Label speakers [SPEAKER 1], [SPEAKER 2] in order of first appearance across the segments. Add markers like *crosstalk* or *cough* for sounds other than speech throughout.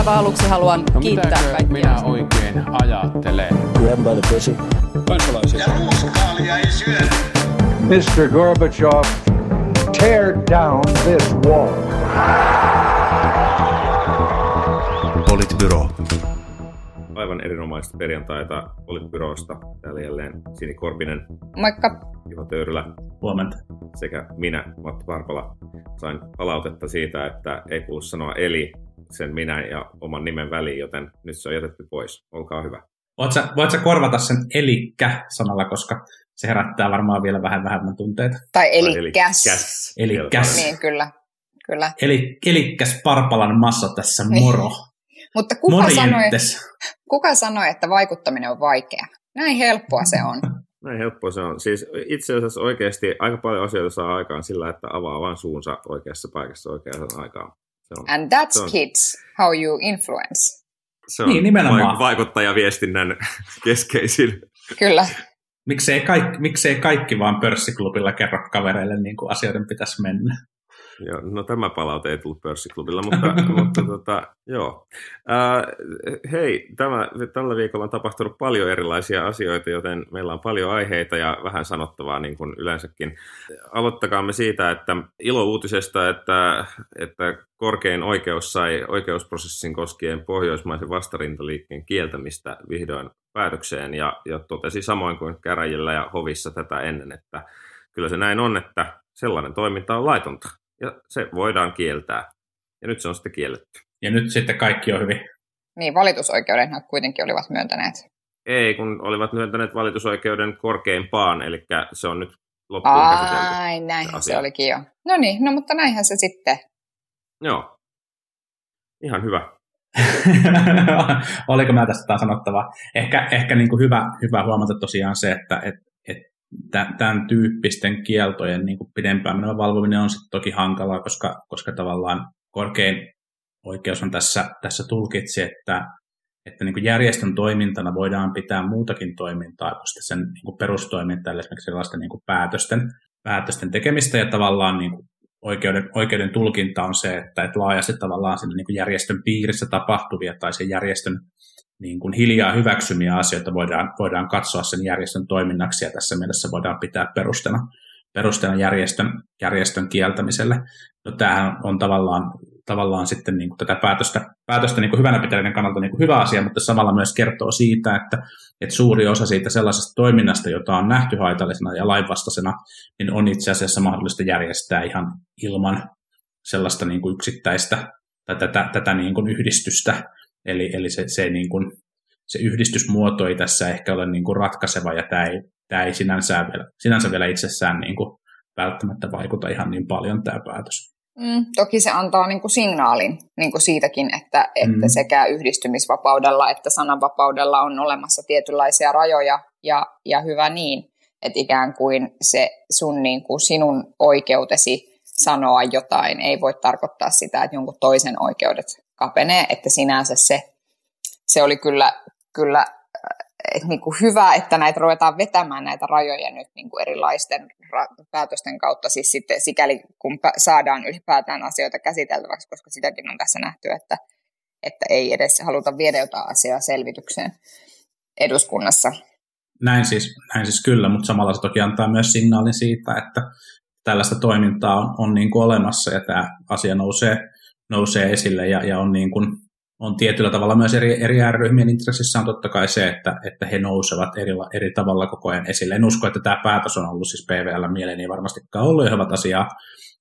[SPEAKER 1] aivan aluksi haluan
[SPEAKER 2] No
[SPEAKER 1] kiittää kaikkia.
[SPEAKER 2] minä oikein ajattelen?
[SPEAKER 3] Grab by the pussy.
[SPEAKER 4] kansalaisia.
[SPEAKER 5] Ja ruuskaalia ei syödä.
[SPEAKER 6] Mr. Gorbachev, tear down this wall.
[SPEAKER 7] Politbyro.
[SPEAKER 8] Aivan erinomaista perjantaita Politbyrosta. Täällä jälleen Sini Korpinen,
[SPEAKER 1] Moikka.
[SPEAKER 8] Juha Töyrylä
[SPEAKER 9] Huomenta.
[SPEAKER 8] sekä minä, Matti Varpala. Sain palautetta siitä, että ei kuulu sanoa eli sen minä ja oman nimen väliin, joten nyt se on jätetty pois. Olkaa hyvä.
[SPEAKER 9] Voit sä, voit sä korvata sen elikkä sanalla, koska se herättää varmaan vielä vähän vähemmän tunteita.
[SPEAKER 1] Tai elikkäs.
[SPEAKER 8] käs.
[SPEAKER 9] Elikkäs.
[SPEAKER 1] Niin, kyllä. kyllä.
[SPEAKER 9] Eli, elikkäs Parpalan massa tässä moro.
[SPEAKER 1] Mutta kuka sanoi, kuka sanoi, että vaikuttaminen on vaikeaa? Näin helppoa se on. *laughs*
[SPEAKER 8] Näin helppoa se on. Siis itse asiassa oikeasti aika paljon asioita saa aikaan sillä, että avaa vain suunsa oikeassa paikassa oikeaan aikaan. On,
[SPEAKER 1] And that's
[SPEAKER 8] on-
[SPEAKER 1] kids, how you influence.
[SPEAKER 8] se on
[SPEAKER 9] Niin, nimenomaan.
[SPEAKER 8] vaik- vaikuttajaviestinnän *laughs* keskeisin.
[SPEAKER 1] Kyllä.
[SPEAKER 9] Miksei kaikki, miksei kaikki vaan pörssiklubilla kerro kavereille niin kuin asioiden pitäisi mennä.
[SPEAKER 8] Joo, no tämä palaute ei tullut pörssiklubilla, mutta, *laughs* mutta tota, joo. Ää, hei, tämä, tällä viikolla on tapahtunut paljon erilaisia asioita, joten meillä on paljon aiheita ja vähän sanottavaa niin kuin yleensäkin. Aloittakaamme siitä, että ilo uutisesta, että, että korkein oikeus sai oikeusprosessin koskien pohjoismaisen vastarintaliikkeen kieltämistä vihdoin päätökseen ja, ja totesi samoin kuin käräjillä ja hovissa tätä ennen, että kyllä se näin on, että sellainen toiminta on laitonta ja se voidaan kieltää. Ja nyt se on sitten kielletty.
[SPEAKER 9] Ja nyt sitten kaikki on hyvin.
[SPEAKER 1] Niin, valitusoikeuden kuitenkin olivat myöntäneet.
[SPEAKER 8] Ei, kun olivat myöntäneet valitusoikeuden korkeimpaan, eli se on nyt loppuun käsitelty.
[SPEAKER 1] Ai, näinhän
[SPEAKER 8] asia.
[SPEAKER 1] se olikin jo. No niin, no mutta näinhän se sitten.
[SPEAKER 8] Joo. Ihan hyvä. *laughs*
[SPEAKER 9] Oliko mä tästä taas sanottavaa? Ehkä, ehkä niin kuin hyvä, hyvä huomata tosiaan se, että et, tämän tyyppisten kieltojen niin kuin pidempään menevä valvominen on sitten toki hankalaa, koska, koska tavallaan korkein oikeus on tässä, tässä tulkitsi, että, että niin kuin järjestön toimintana voidaan pitää muutakin toimintaa kuin sen niin kuin perustoimintaa, eli esimerkiksi sellaisten niin kuin päätösten, päätösten tekemistä. Ja tavallaan niin kuin oikeuden, oikeuden tulkinta on se, että, että laajasti tavallaan sen niin kuin järjestön piirissä tapahtuvia tai sen järjestön niin kuin hiljaa hyväksymiä asioita voidaan, voidaan katsoa sen järjestön toiminnaksi ja tässä mielessä voidaan pitää perustena, perustena järjestön, järjestön kieltämiselle. No, tämähän on tavallaan, tavallaan sitten niin kuin tätä päätöstä, päätöstä niin kuin hyvänä pitäjän kannalta niin kuin hyvä asia, mutta samalla myös kertoo siitä, että, että suuri osa siitä sellaisesta toiminnasta, jota on nähty haitallisena ja lainvastaisena, niin on itse asiassa mahdollista järjestää ihan ilman sellaista niin kuin yksittäistä tai tätä, tätä niin kuin yhdistystä. Eli, eli se, se, niin kuin, se yhdistysmuoto ei tässä ehkä ole niin kuin ratkaiseva ja tämä ei, tämä ei sinänsä, vielä, sinänsä vielä itsessään niin kuin välttämättä vaikuta ihan niin paljon tämä päätös.
[SPEAKER 1] Mm, toki se antaa niin kuin signaalin niin kuin siitäkin, että, että
[SPEAKER 9] Mm.
[SPEAKER 1] sekä yhdistymisvapaudella että sananvapaudella on olemassa tietynlaisia rajoja ja, ja hyvä niin, että ikään kuin se sun, niin kuin sinun oikeutesi sanoa jotain ei voi tarkoittaa sitä, että jonkun toisen oikeudet kapenee, että sinänsä se, se oli kyllä, kyllä että niin kuin hyvä, että näitä ruvetaan vetämään näitä rajoja nyt niin kuin erilaisten ra- päätösten kautta, siis sitten sikäli kun pä- saadaan ylipäätään asioita käsiteltäväksi, koska sitäkin on tässä nähty, että, että ei edes haluta viedä jotain asiaa selvitykseen eduskunnassa.
[SPEAKER 9] Näin siis, näin siis kyllä, mutta samalla se toki antaa myös signaalin siitä, että tällaista toimintaa on, on niin kuin olemassa ja tämä asia nousee, nousee esille ja, ja on, niin kuin, on tietyllä tavalla myös eri, eri ääriryhmien intressissä on totta kai se, että, että he nousevat eri, eri tavalla koko ajan esille. En usko, että tämä päätös on ollut siis PVL mieleen, ei varmastikaan ollut, ja he ovat asiaa,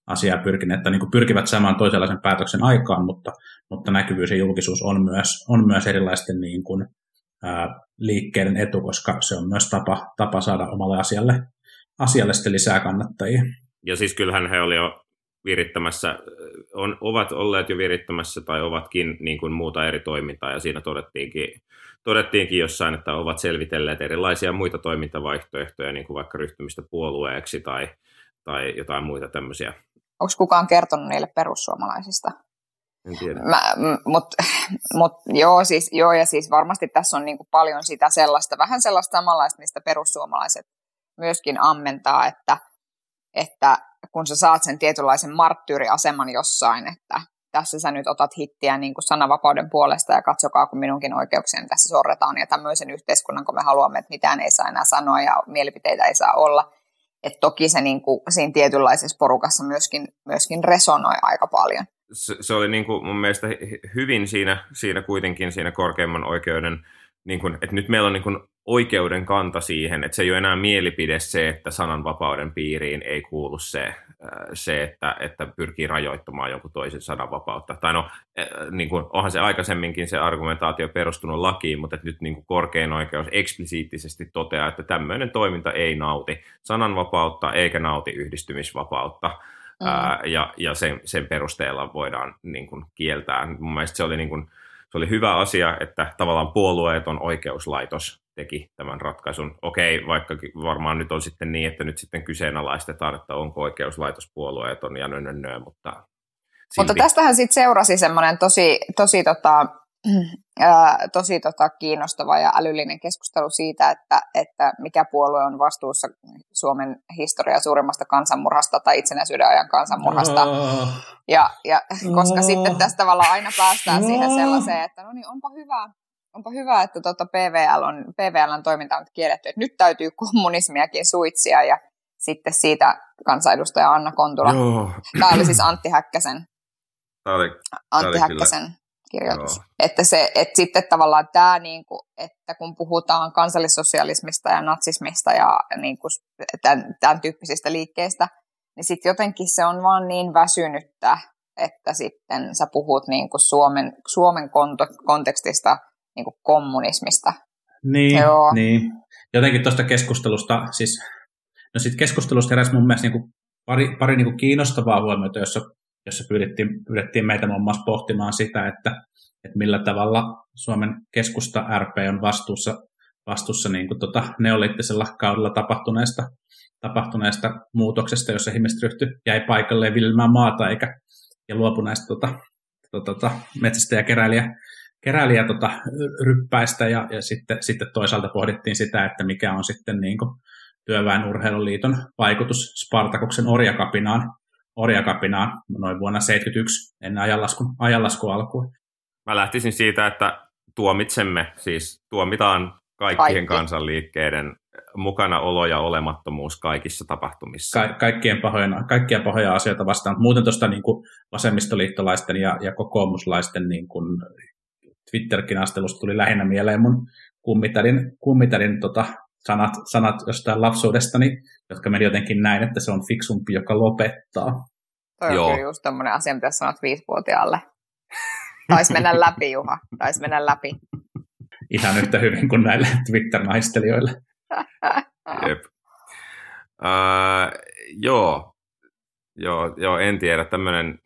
[SPEAKER 9] asiaa pyrkineet, että niin kuin pyrkivät saamaan toisenlaisen päätöksen aikaan, mutta, mutta näkyvyys ja julkisuus on myös, on myös erilaisten niin kuin, ää, liikkeiden etu, koska se on myös tapa, tapa saada omalle asialle, asialle lisää kannattajia.
[SPEAKER 8] Ja siis kyllähän he oli jo virittämässä, on, ovat olleet jo virittämässä tai ovatkin niin kuin muuta eri toimintaa ja siinä todettiinkin, todettiinkin jossain, että ovat selvitelleet erilaisia muita toimintavaihtoehtoja, niin kuin vaikka ryhtymistä puolueeksi tai, tai jotain muita tämmöisiä.
[SPEAKER 1] Onko kukaan kertonut niille perussuomalaisista?
[SPEAKER 8] En tiedä.
[SPEAKER 1] Mutta mut, joo, siis, joo, ja siis varmasti tässä on niinku paljon sitä sellaista, vähän sellaista samanlaista, mistä perussuomalaiset myöskin ammentaa, että, että kun sä saat sen tietynlaisen marttyyriaseman jossain, että tässä sä nyt otat hittiä niin kuin sananvapauden puolesta ja katsokaa, kun minunkin oikeuksien tässä sorretaan ja tämmöisen yhteiskunnan, kun me haluamme, että mitään ei saa enää sanoa ja mielipiteitä ei saa olla. Et toki se niin kuin, siinä tietynlaisessa porukassa myöskin, myöskin resonoi aika paljon.
[SPEAKER 8] Se, se oli niin kuin mun mielestä hyvin siinä, siinä kuitenkin siinä korkeimman oikeuden niin kuin, että nyt meillä on niin kuin oikeuden kanta siihen, että se ei ole enää mielipide se, että sananvapauden piiriin ei kuulu se, äh, se että, että pyrkii rajoittamaan jonkun toisen sananvapautta. Tai no, äh, niin kuin, onhan se aikaisemminkin se argumentaatio perustunut lakiin, mutta että nyt niin kuin korkein oikeus eksplisiittisesti toteaa, että tämmöinen toiminta ei nauti sananvapautta eikä nauti yhdistymisvapautta. Mm. Ää, ja ja sen, sen perusteella voidaan niin kuin, kieltää. Mun mielestä se oli niin kuin, se oli hyvä asia, että tavallaan puolueeton oikeuslaitos teki tämän ratkaisun. Okei, vaikka varmaan nyt on sitten niin, että nyt sitten kyseenalaistetaan, että onko oikeuslaitos puolueeton ja nö, nö, nö mutta
[SPEAKER 1] Silti. Mutta tästähän sitten seurasi semmoinen tosi, tosi tota, *clears throat* tosi tota, kiinnostava ja älyllinen keskustelu siitä, että, että mikä puolue on vastuussa Suomen historiaa suurimmasta kansanmurhasta tai itsenäisyyden ajan kansanmurhasta. Oh. Ja, ja koska oh. sitten tästä tavallaan aina päästään oh. siihen sellaiseen, että no niin, onpa hyvä, onpa hyvä että tota PVL on, PVLn toiminta on kielletty, että nyt täytyy kommunismiakin suitsia ja sitten siitä kansanedustaja Anna Kontula. Joo. Tämä oli siis Antti Häkkäsen.
[SPEAKER 8] Tämä oli,
[SPEAKER 1] Antti oli Häkkäsen. Kirjoitus. Joo. Että, se, että sitten tavallaan tämä, niin kuin, että kun puhutaan kansallissosialismista ja natsismista ja niin kuin, tämän, tämän tyyppisistä liikkeistä, niin sitten jotenkin se on vaan niin väsynyttä, että sitten sä puhut niin kuin Suomen, Suomen konto, kontekstista niin kuin kommunismista.
[SPEAKER 9] Niin, Joo. niin. Jotenkin tuosta keskustelusta, siis, no sitten keskustelusta heräsi mun mielestä niin kuin pari, pari niin kuin kiinnostavaa huomiota, jossa jossa pyydettiin, pyydettiin meitä muun muassa pohtimaan sitä, että, että millä tavalla Suomen keskusta RP on vastuussa, vastuussa niin kuin tota neoliittisella kaudella tapahtuneesta, tapahtuneesta muutoksesta, jossa ihmiset ryhtyi, jäi paikalle viljelmään maata eikä, ja luopui näistä tota, tota, tota, metsästä ja keräilijä, keräilijä tota, ryppäistä. Ja, ja sitten, sitten toisaalta pohdittiin sitä, että mikä on sitten niin kuin Työväenurheiluliiton vaikutus Spartakuksen orjakapinaan, orjakapinaan noin vuonna 1971 ennen ajanlaskun, ajanlaskun alkua.
[SPEAKER 8] Mä lähtisin siitä, että tuomitsemme, siis tuomitaan kaikkien Kaikki. kansanliikkeiden mukana olo ja olemattomuus kaikissa tapahtumissa.
[SPEAKER 9] Ka- kaikkien pahoja, kaikkia pahoja asioita vastaan. Muuten tuosta niin kuin vasemmistoliittolaisten ja, ja kokoomuslaisten niin kuin Twitter-kinastelusta tuli lähinnä mieleen mun kummitärin, kummitärin tota, sanat, sanat jostain lapsuudestani, jotka meni jotenkin näin, että se on fiksumpi, joka lopettaa.
[SPEAKER 1] Toi Joo. on just tämmöinen asia, mitä sanot viisivuotiaalle. Taisi mennä läpi, Juha. Taisi mennä läpi.
[SPEAKER 9] Ihan yhtä hyvin kuin näille Twitter-naistelijoille.
[SPEAKER 8] Jep. Uh, joo. joo, joo, en tiedä. Tämmöinen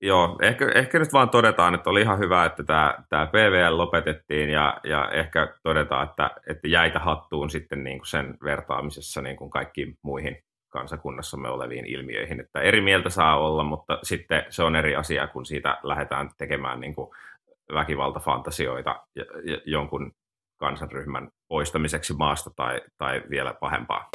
[SPEAKER 8] Joo, ehkä, ehkä nyt vaan todetaan, että oli ihan hyvä, että tämä, tämä PVL lopetettiin ja, ja ehkä todetaan, että, että jäitä hattuun sitten niin kuin sen vertaamisessa niin kuin kaikkiin muihin kansakunnassamme oleviin ilmiöihin. Että eri mieltä saa olla, mutta sitten se on eri asia, kun siitä lähdetään tekemään niin kuin väkivaltafantasioita jonkun kansanryhmän poistamiseksi maasta tai, tai vielä pahempaa.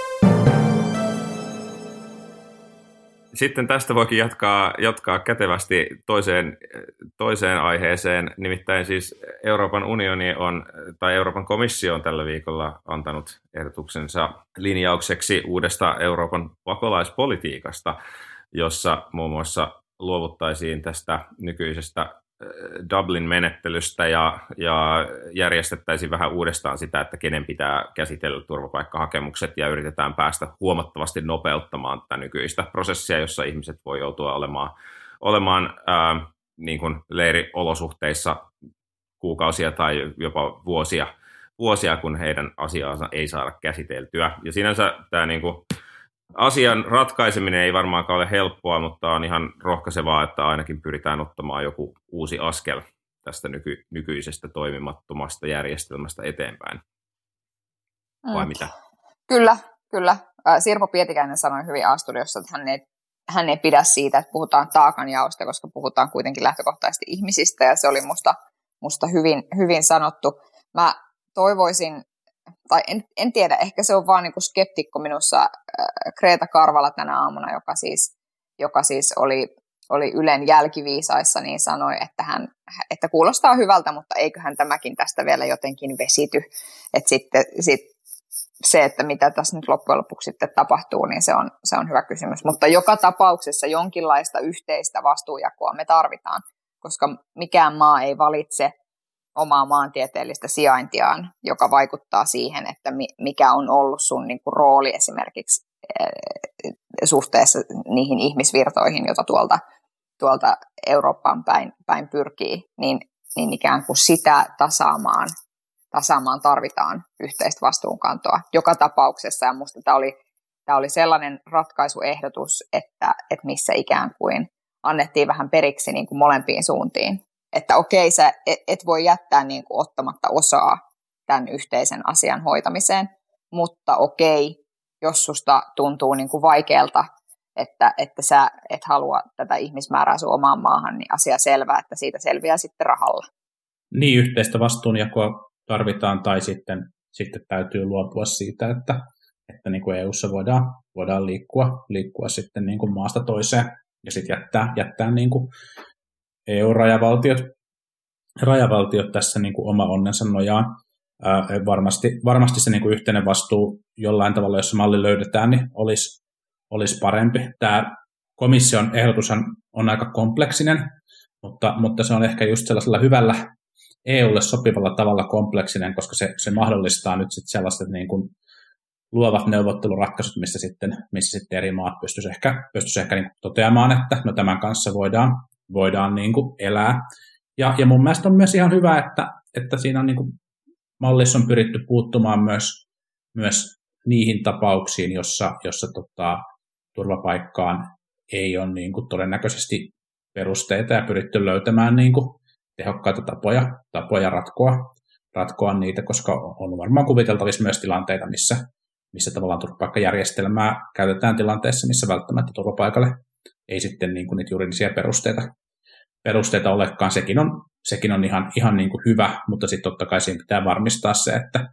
[SPEAKER 8] Sitten tästä voikin jatkaa, jatkaa kätevästi toiseen, toiseen aiheeseen, nimittäin siis Euroopan unioni on, tai Euroopan komissio on tällä viikolla antanut ehdotuksensa linjaukseksi uudesta Euroopan pakolaispolitiikasta, jossa muun muassa luovuttaisiin tästä nykyisestä Dublin-menettelystä ja, ja järjestettäisiin vähän uudestaan sitä, että kenen pitää käsitellä turvapaikkahakemukset ja yritetään päästä huomattavasti nopeuttamaan tätä nykyistä prosessia, jossa ihmiset voi joutua olemaan, olemaan ää, niin kuin leiriolosuhteissa kuukausia tai jopa vuosia, vuosia, kun heidän asiaansa ei saada käsiteltyä. Ja sinänsä tämä niin kuin, asian ratkaiseminen ei varmaankaan ole helppoa, mutta on ihan rohkaisevaa, että ainakin pyritään ottamaan joku uusi askel tästä nyky- nykyisestä toimimattomasta järjestelmästä eteenpäin. Vai mm. mitä?
[SPEAKER 1] Kyllä, kyllä. Sirpo Pietikäinen sanoi hyvin A-studiossa, että hän ei, hän ei pidä siitä, että puhutaan taakanjaosta, koska puhutaan kuitenkin lähtökohtaisesti ihmisistä, ja se oli musta, musta hyvin, hyvin sanottu. Mä toivoisin, tai en, en tiedä, ehkä se on vaan niin kuin skeptikko minussa Kreta Karvala tänä aamuna, joka siis, joka siis oli, oli Ylen jälkiviisaissa, niin sanoi, että, hän, että kuulostaa hyvältä, mutta eiköhän tämäkin tästä vielä jotenkin vesity. Että sitten sit se, että mitä tässä nyt loppujen lopuksi sitten tapahtuu, niin se on, se on hyvä kysymys. Mutta joka tapauksessa jonkinlaista yhteistä vastuujakoa me tarvitaan, koska mikään maa ei valitse omaa maantieteellistä sijaintiaan, joka vaikuttaa siihen, että mikä on ollut sun niin kuin, rooli esimerkiksi eh, suhteessa niihin ihmisvirtoihin, joita tuolta, tuolta Eurooppaan päin, päin pyrkii, niin, niin ikään kuin sitä tasaamaan, tasaamaan tarvitaan yhteistä vastuunkantoa joka tapauksessa. Ja minusta tämä oli, tämä oli sellainen ratkaisuehdotus, että, että missä ikään kuin annettiin vähän periksi niin kuin molempiin suuntiin että okei, sä et, et voi jättää niin kuin ottamatta osaa tämän yhteisen asian hoitamiseen, mutta okei, jos susta tuntuu niin kuin vaikealta, että, että sä et halua tätä ihmismäärää sun omaan maahan, niin asia selvää, että siitä selviää sitten rahalla.
[SPEAKER 9] Niin, yhteistä vastuunjakoa tarvitaan, tai sitten, sitten täytyy luopua siitä, että, että niin kuin EU-ssa voidaan, voidaan liikkua, liikkua sitten niin kuin maasta toiseen, ja sitten jättää, jättää niin kuin EU-rajavaltiot rajavaltiot tässä niin kuin oma onnensa nojaan. Ää, varmasti, varmasti se niin kuin yhteinen vastuu jollain tavalla, jos malli löydetään, niin olisi, olisi parempi. Tämä komission ehdotushan on aika kompleksinen, mutta, mutta se on ehkä just sellaisella hyvällä EUlle sopivalla tavalla kompleksinen, koska se, se mahdollistaa nyt sitten sellaiset niin kuin luovat neuvotteluratkaisut, missä sitten, missä sitten eri maat pystyisivät ehkä, pystyisi ehkä niin toteamaan, että no tämän kanssa voidaan, voidaan niin kuin elää. Ja, ja mun mielestä on myös ihan hyvä, että, että siinä on niin kuin, mallissa on pyritty puuttumaan myös, myös niihin tapauksiin, jossa, jossa tota, turvapaikkaan ei ole niin kuin, todennäköisesti perusteita ja pyritty löytämään niin kuin, tehokkaita tapoja, tapoja ratkoa, ratkoa niitä, koska on varmaan kuviteltavissa myös tilanteita, missä, missä tavallaan turvapaikkajärjestelmää käytetään tilanteessa, missä välttämättä turvapaikalle ei sitten niin kuin niitä juridisia perusteita perusteita olekaan, sekin on, sekin on ihan, ihan niin kuin hyvä, mutta sitten totta kai siinä pitää varmistaa se, että,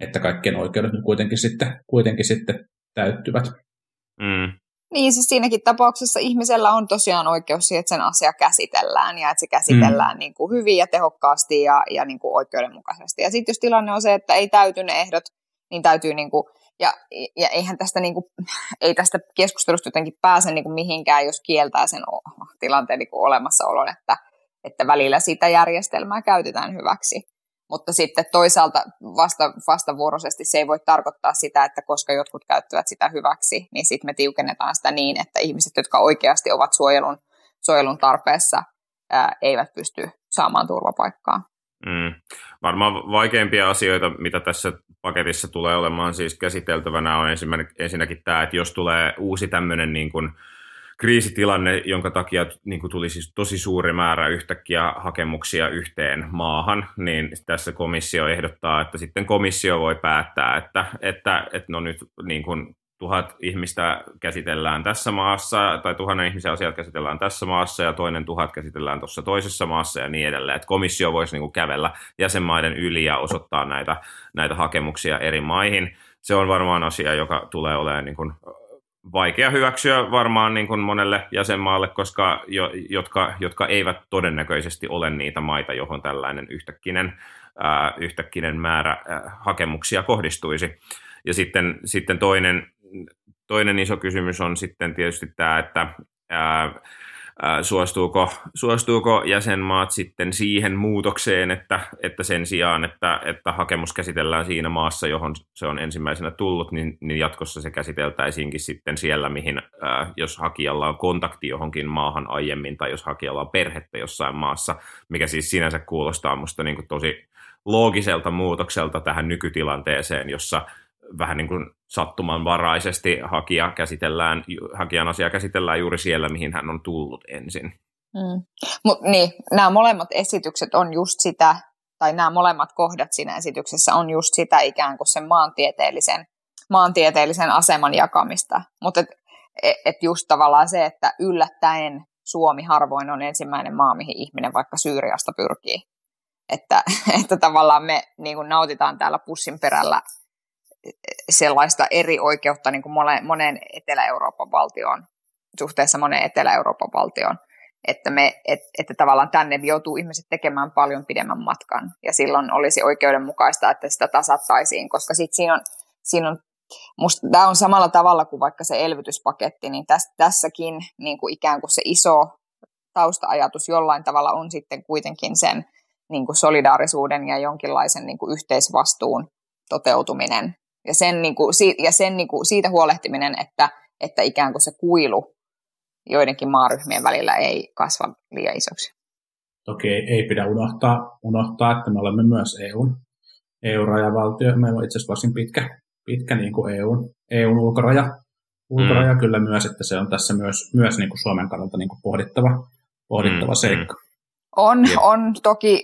[SPEAKER 9] että kaikkien oikeudet nyt kuitenkin sitten, kuitenkin sitten täyttyvät.
[SPEAKER 1] Mm. Niin, siis siinäkin tapauksessa ihmisellä on tosiaan oikeus siihen, että sen asia käsitellään ja että se käsitellään mm. niin kuin hyvin ja tehokkaasti ja, ja niin kuin oikeudenmukaisesti. Ja sitten jos tilanne on se, että ei täyty ne ehdot, niin täytyy niin kuin ja, ja eihän tästä, niin kuin, ei tästä keskustelusta jotenkin pääse niin kuin mihinkään, jos kieltää sen tilanteen niin kuin olemassaolon, että, että välillä sitä järjestelmää käytetään hyväksi. Mutta sitten toisaalta vasta, vastavuoroisesti se ei voi tarkoittaa sitä, että koska jotkut käyttävät sitä hyväksi, niin sitten me tiukennetaan sitä niin, että ihmiset, jotka oikeasti ovat suojelun, suojelun tarpeessa, ää, eivät pysty saamaan turvapaikkaa.
[SPEAKER 8] Mm. Varmaan vaikeimpia asioita, mitä tässä paketissa tulee olemaan siis käsiteltävänä, on ensinnäkin tämä, että jos tulee uusi tämmöinen niin kuin kriisitilanne, jonka takia niin kuin tuli siis tosi suuri määrä yhtäkkiä hakemuksia yhteen maahan, niin tässä komissio ehdottaa, että sitten komissio voi päättää, että, että, että no nyt niin kuin tuhat ihmistä käsitellään tässä maassa, tai tuhannen ihmisen asiat käsitellään tässä maassa, ja toinen tuhat käsitellään tuossa toisessa maassa, ja niin edelleen. Että komissio voisi niin kuin kävellä jäsenmaiden yli ja osoittaa näitä, näitä hakemuksia eri maihin. Se on varmaan asia, joka tulee olemaan niin kuin vaikea hyväksyä varmaan niin kuin monelle jäsenmaalle, koska jo, jotka, jotka eivät todennäköisesti ole niitä maita, johon tällainen yhtäkkinen, ää, yhtäkkinen määrä ää, hakemuksia kohdistuisi. Ja sitten, sitten toinen toinen iso kysymys on sitten tietysti tämä, että ää, suostuuko, suostuuko jäsenmaat sitten siihen muutokseen, että, että sen sijaan, että, että hakemus käsitellään siinä maassa, johon se on ensimmäisenä tullut, niin, niin jatkossa se käsiteltäisiinkin sitten siellä, mihin, ää, jos hakijalla on kontakti johonkin maahan aiemmin, tai jos hakijalla on perhettä jossain maassa, mikä siis sinänsä kuulostaa minusta niin tosi loogiselta muutokselta tähän nykytilanteeseen, jossa vähän niin kuin sattumanvaraisesti hakija käsitellään, hakijan asia käsitellään juuri siellä, mihin hän on tullut ensin.
[SPEAKER 1] Mm. Mut niin, nämä molemmat esitykset on just sitä, tai nämä molemmat kohdat siinä esityksessä on just sitä ikään kuin sen maantieteellisen, maantieteellisen aseman jakamista. Mutta et, e, et just tavallaan se, että yllättäen Suomi harvoin on ensimmäinen maa, mihin ihminen vaikka Syyriasta pyrkii. Että, *laughs* että tavallaan me niin kuin nautitaan täällä pussin perällä sellaista eri oikeutta niin kuin monen Etelä-Euroopan valtioon, suhteessa moneen Etelä-Euroopan valtioon. että, me, et, että tavallaan tänne joutuu ihmiset tekemään paljon pidemmän matkan. Ja silloin olisi oikeudenmukaista, että sitä tasattaisiin, koska sit siinä on, siinä on Musta tämä on samalla tavalla kuin vaikka se elvytyspaketti, niin täs, tässäkin niin kuin ikään kuin se iso taustaajatus jollain tavalla on sitten kuitenkin sen niin kuin solidaarisuuden ja jonkinlaisen niin kuin yhteisvastuun toteutuminen. Ja, sen, niin kuin, ja sen, niin kuin, siitä huolehtiminen, että, että ikään kuin se kuilu joidenkin maaryhmien välillä ei kasva liian isoksi.
[SPEAKER 9] Toki ei, ei pidä unohtaa, unohtaa, että me olemme myös EUn, EU-rajavaltio. Meillä on itse asiassa varsin pitkä, pitkä niin kuin EUn, EUn ulkoraja, ulkoraja mm. kyllä myös, että se on tässä myös, myös niin kuin Suomen kannalta niin kuin pohdittava, pohdittava mm, seikka. Mm.
[SPEAKER 1] On, Jep. on toki,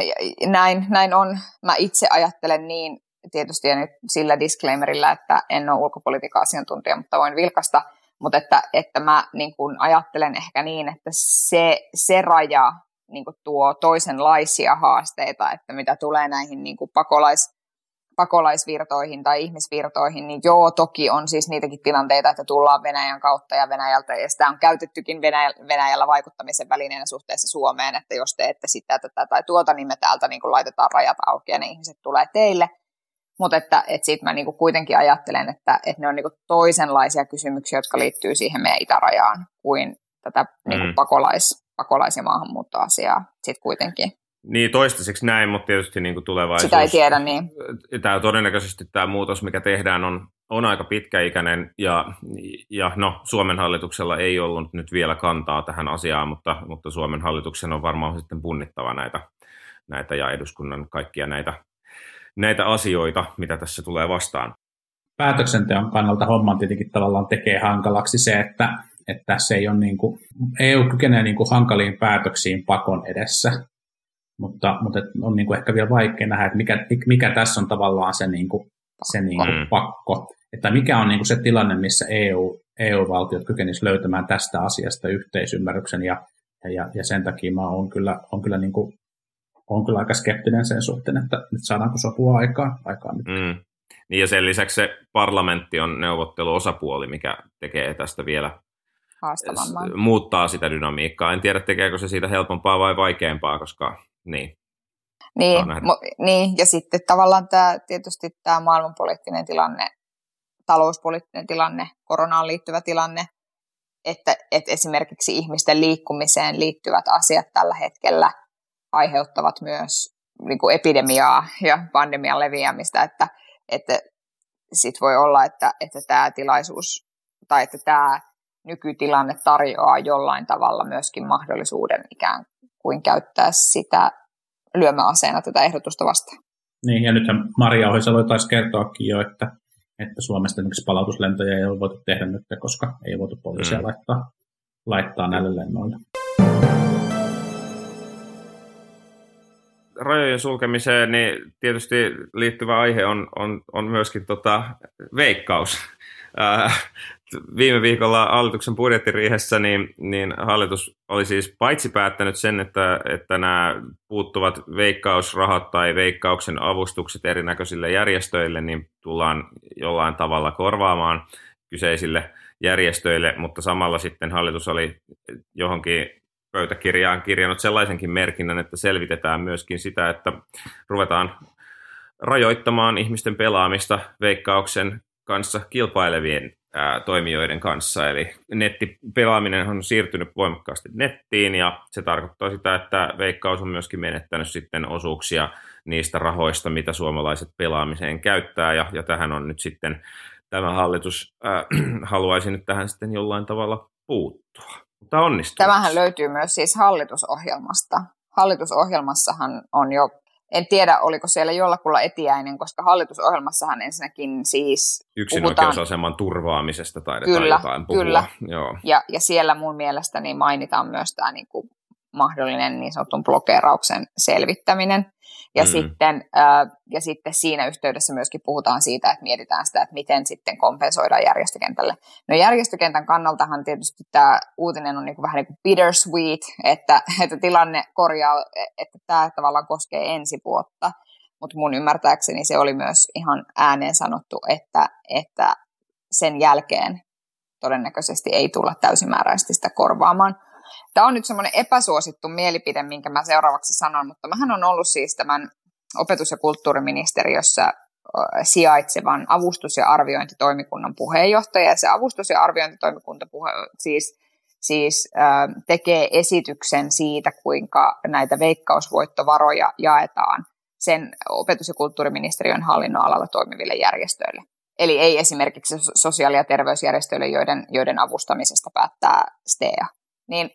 [SPEAKER 1] *laughs* näin, näin on. Mä itse ajattelen niin, tietysti ja nyt sillä disclaimerilla, että en ole ulkopolitiikan asiantuntija, mutta voin vilkasta, mutta että, että mä niin kun ajattelen ehkä niin, että se, se raja niin tuo toisenlaisia haasteita, että mitä tulee näihin niin pakolais, pakolaisvirtoihin tai ihmisvirtoihin, niin joo, toki on siis niitäkin tilanteita, että tullaan Venäjän kautta ja Venäjältä, ja sitä on käytettykin Venäjällä, Venäjällä vaikuttamisen välineenä suhteessa Suomeen, että jos teette sitä tätä tai tuota, niin me täältä niin kuin laitetaan rajat auki ja ne ihmiset tulee teille. Mutta että, että siitä mä niin kuin kuitenkin ajattelen, että, että ne on niin kuin toisenlaisia kysymyksiä, jotka liittyy siihen meidän itärajaan, kuin tätä niin kuin mm. pakolais, pakolais- ja maahanmuuttoasiaa sitten kuitenkin.
[SPEAKER 8] Niin, toistaiseksi näin, mutta tietysti niin kuin tulevaisuus...
[SPEAKER 1] Sitä ei tiedä, niin.
[SPEAKER 8] Tämä todennäköisesti tämä muutos, mikä tehdään, on, on aika pitkäikäinen, ja, ja no, Suomen hallituksella ei ollut nyt vielä kantaa tähän asiaan, mutta, mutta Suomen hallituksen on varmaan sitten punnittava näitä, näitä ja eduskunnan kaikkia näitä, näitä asioita, mitä tässä tulee vastaan.
[SPEAKER 9] Päätöksenteon kannalta homman tietenkin tavallaan tekee hankalaksi se, että, että se ei ole niin kuin, EU kykenee niin kuin hankaliin päätöksiin pakon edessä mutta, mutta on niin kuin ehkä vielä vaikea nähdä, että mikä, mikä tässä on tavallaan se, niin kuin, se niin kuin mm. pakko, että mikä on niin kuin se tilanne, missä EU, EU-valtiot kykenisivät löytämään tästä asiasta yhteisymmärryksen ja, ja, ja sen takia mä oon kyllä, on kyllä, niin kuin, on kyllä aika skeptinen sen suhteen, että nyt saadaanko sopua aikaa, aikaa nyt. Mm.
[SPEAKER 8] Niin ja sen lisäksi se parlamentti on neuvotteluosapuoli, mikä tekee tästä vielä haastavamman. muuttaa sitä dynamiikkaa. En tiedä, tekeekö se siitä helpompaa vai vaikeampaa, koska niin.
[SPEAKER 1] Niin, mo- niin, ja sitten tavallaan tämä, tietysti tämä maailmanpoliittinen tilanne, talouspoliittinen tilanne, koronaan liittyvä tilanne, että, että esimerkiksi ihmisten liikkumiseen liittyvät asiat tällä hetkellä aiheuttavat myös niin kuin epidemiaa ja pandemian leviämistä, että, että sitten voi olla, että, että tämä tilaisuus tai että tämä nykytilanne tarjoaa jollain tavalla myöskin mahdollisuuden ikään kuin käyttää sitä lyömäaseena tätä ehdotusta vastaan.
[SPEAKER 9] Niin, ja nythän Maria Ohisalo taisi kertoakin jo, että, että Suomesta esimerkiksi palautuslentoja ei ole voitu tehdä nyt, koska ei voitu poliisia mm. laittaa, laittaa näille lennoille.
[SPEAKER 8] Rajojen sulkemiseen niin tietysti liittyvä aihe on, on, on myöskin tota, veikkaus. *laughs* Viime viikolla hallituksen budjettiriihessä niin, niin hallitus oli siis paitsi päättänyt sen, että, että nämä puuttuvat veikkausrahat tai veikkauksen avustukset erinäköisille järjestöille niin tullaan jollain tavalla korvaamaan kyseisille järjestöille, mutta samalla sitten hallitus oli johonkin pöytäkirjaan kirjannut sellaisenkin merkinnän, että selvitetään myöskin sitä, että ruvetaan rajoittamaan ihmisten pelaamista veikkauksen kanssa kilpailevien ää, toimijoiden kanssa. Eli nettipelaaminen on siirtynyt voimakkaasti nettiin ja se tarkoittaa sitä, että Veikkaus on myöskin menettänyt sitten osuuksia niistä rahoista, mitä suomalaiset pelaamiseen käyttää ja, ja tähän on nyt sitten tämä hallitus ää, *clears throat* haluaisi nyt tähän sitten jollain tavalla puuttua. Mutta onnistuu.
[SPEAKER 1] Tämähän löytyy myös siis hallitusohjelmasta. Hallitusohjelmassahan on jo en tiedä, oliko siellä jollakulla etiäinen, koska hallitusohjelmassahan ensinnäkin siis
[SPEAKER 8] Yksinoikeusaseman turvaamisesta taidetaan kyllä, jotain puhua. Kyllä,
[SPEAKER 1] Joo. Ja, ja siellä mun mielestäni mainitaan myös tämä niin kuin mahdollinen niin sanotun blokerauksen selvittäminen. Ja, mm. sitten, ja sitten siinä yhteydessä myöskin puhutaan siitä, että mietitään sitä, että miten sitten kompensoidaan järjestökentälle. No järjestökentän kannaltahan tietysti tämä uutinen on niin kuin vähän niin kuin bittersweet, että, että tilanne korjaa, että tämä tavallaan koskee ensi vuotta. Mutta mun ymmärtääkseni se oli myös ihan ääneen sanottu, että, että sen jälkeen todennäköisesti ei tulla täysimääräisesti sitä korvaamaan. Tämä on nyt semmoinen epäsuosittu mielipide, minkä mä seuraavaksi sanon, mutta mähän on ollut siis tämän opetus- ja kulttuuriministeriössä sijaitsevan avustus- ja arviointitoimikunnan puheenjohtaja. Ja se avustus- ja arviointitoimikunta puhe, siis, siis äh, tekee esityksen siitä, kuinka näitä veikkausvoittovaroja jaetaan sen opetus- ja kulttuuriministeriön hallinnon alalla toimiville järjestöille. Eli ei esimerkiksi sosiaali- ja terveysjärjestöille, joiden, joiden avustamisesta päättää STEA. Niin,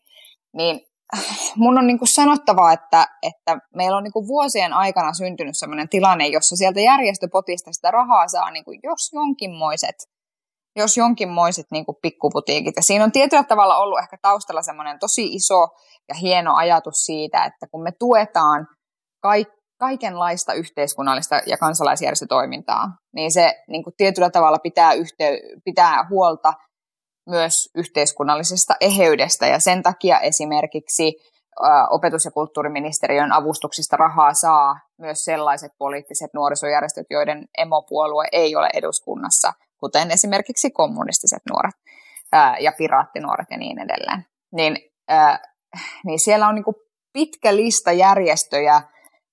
[SPEAKER 1] niin mun on niin kuin sanottava, että, että meillä on niin kuin vuosien aikana syntynyt sellainen tilanne, jossa sieltä järjestöpotista sitä rahaa saa niin kuin jos jonkinmoiset, jos jonkinmoiset niin kuin pikkuputiikit. Ja siinä on tietyllä tavalla ollut ehkä taustalla semmoinen tosi iso ja hieno ajatus siitä, että kun me tuetaan kaikki kaikenlaista yhteiskunnallista ja kansalaisjärjestötoimintaa, niin se niin kuin tietyllä tavalla pitää, yhtey- pitää huolta myös yhteiskunnallisesta eheydestä ja sen takia esimerkiksi opetus- ja kulttuuriministeriön avustuksista rahaa saa myös sellaiset poliittiset nuorisojärjestöt, joiden emopuolue ei ole eduskunnassa, kuten esimerkiksi kommunistiset nuoret ja piraattinuoret ja niin edelleen. Niin, niin siellä on niin pitkä lista järjestöjä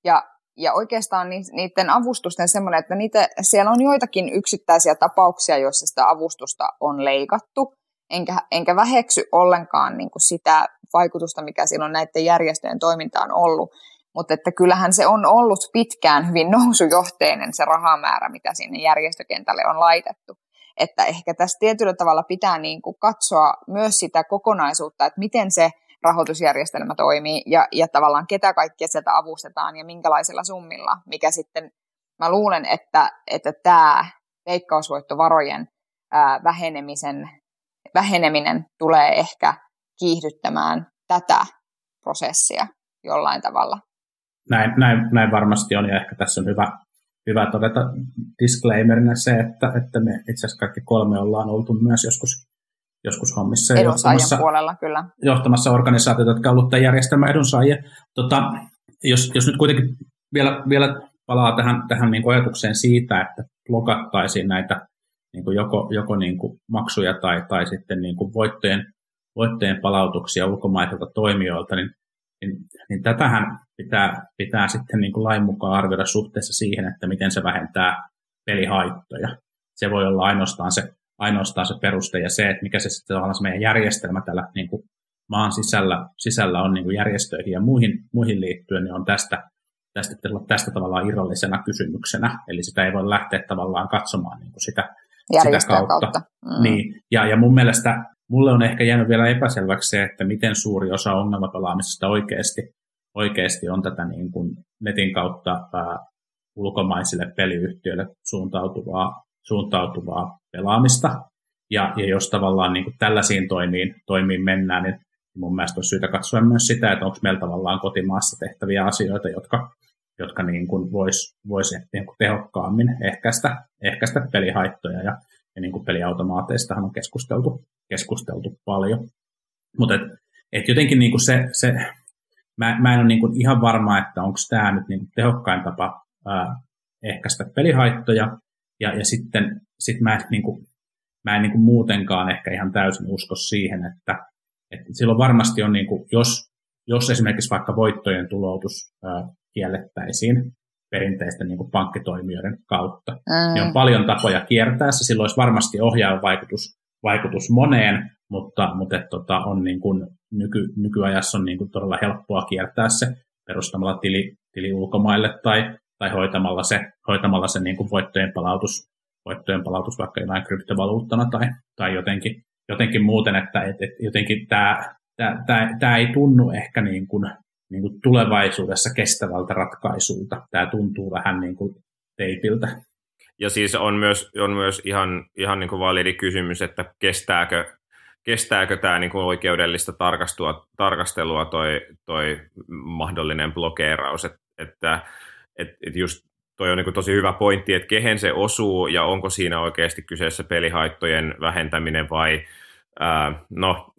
[SPEAKER 1] ja ja oikeastaan niiden avustusten semmoinen, että niitä, siellä on joitakin yksittäisiä tapauksia, joissa sitä avustusta on leikattu, enkä, enkä väheksy ollenkaan niin kuin sitä vaikutusta, mikä silloin näiden järjestöjen toimintaan ollut, mutta että kyllähän se on ollut pitkään hyvin *laughs* nousujohteinen se rahamäärä, mitä sinne järjestökentälle on laitettu. Että ehkä tässä tietyllä tavalla pitää niin kuin katsoa myös sitä kokonaisuutta, että miten se rahoitusjärjestelmä toimii ja, ja tavallaan ketä kaikkia sieltä avustetaan ja minkälaisilla summilla, mikä sitten mä luulen, että, että tämä veikkausvoittovarojen ää, vähenemisen, väheneminen tulee ehkä kiihdyttämään tätä prosessia jollain tavalla.
[SPEAKER 9] Näin, näin, näin varmasti on, ja ehkä tässä on hyvä, hyvä todeta disclaimerina se, että, että me itse asiassa kaikki kolme ollaan oltu myös joskus joskus hommissa.
[SPEAKER 1] Edunsaajan puolella, kyllä.
[SPEAKER 9] Johtamassa organisaatioita, jotka ovat tämän järjestelmän edunsaajia. Tota, jos, jos nyt kuitenkin vielä, vielä palaa tähän, tähän niin ajatukseen siitä, että blokattaisiin näitä niin kuin joko, joko niin kuin maksuja tai, tai sitten niin kuin voittojen, voittojen palautuksia ulkomaisilta toimijoilta, niin, niin, niin tätähän pitää, pitää sitten niin kuin lain mukaan arvioida suhteessa siihen, että miten se vähentää pelihaittoja. Se voi olla ainoastaan se ainoastaan se peruste ja se, että mikä se sitten on se meidän järjestelmä tällä niin kuin maan sisällä, sisällä on niin kuin järjestöihin ja muihin, muihin liittyen, niin on tästä, tästä, tästä tavallaan irrallisena kysymyksenä. Eli sitä ei voi lähteä tavallaan katsomaan niin kuin sitä, sitä kautta. kautta. Mm. Niin. Ja, ja mun mielestä mulle on ehkä jäänyt vielä epäselväksi se, että miten suuri osa ongelmapelaamisesta oikeasti, oikeasti on tätä niin kuin netin kautta ää, ulkomaisille peliyhtiöille suuntautuvaa suuntautuvaa pelaamista. Ja, ja jos tavallaan niin kuin tällaisiin toimiin, toimiin mennään, niin mun mielestä olisi syytä katsoa myös sitä, että onko meillä tavallaan kotimaassa tehtäviä asioita, jotka, jotka niin kuin vois, niin tehokkaammin ehkäistä, ehkäistä pelihaittoja. Ja, ja niin kuin peliautomaateista on keskusteltu, keskusteltu paljon. Mutta et, et jotenkin niin kuin se, se mä, mä en ole niin kuin ihan varma, että onko tämä nyt niin kuin tehokkain tapa ää, ehkäistä pelihaittoja, ja, ja sitten sit mä, niin kuin, mä en niin kuin muutenkaan ehkä ihan täysin usko siihen, että, että silloin varmasti on, niin kuin, jos, jos esimerkiksi vaikka voittojen tuloutus ää, kiellettäisiin perinteisten niin kuin pankkitoimijoiden kautta, mm. niin on paljon tapoja kiertää se. Silloin olisi varmasti ohjaava vaikutus, vaikutus moneen, mutta, mutta et, tota, on niin kuin, nyky, nykyajassa on niin kuin todella helppoa kiertää se perustamalla tili, tili ulkomaille tai tai hoitamalla se, hoitamalla se niin kuin voittojen, palautus, voittojen palautus vaikka jonain kryptovaluuttana tai, tai jotenkin, jotenkin muuten, että et, et jotenkin tämä, tämä, tämä, tämä ei tunnu ehkä niin kuin, niin kuin tulevaisuudessa kestävältä ratkaisulta. Tämä tuntuu vähän niin kuin teipiltä.
[SPEAKER 8] Ja siis on myös, on myös ihan, ihan niin kuin validi kysymys, että kestääkö, kestääkö tämä niin kuin oikeudellista tarkastua, tarkastelua toi, toi mahdollinen blokeeraus, että, että et, et just toi on niin tosi hyvä pointti, että kehen se osuu ja onko siinä oikeasti kyseessä pelihaittojen vähentäminen vai, Ää, no,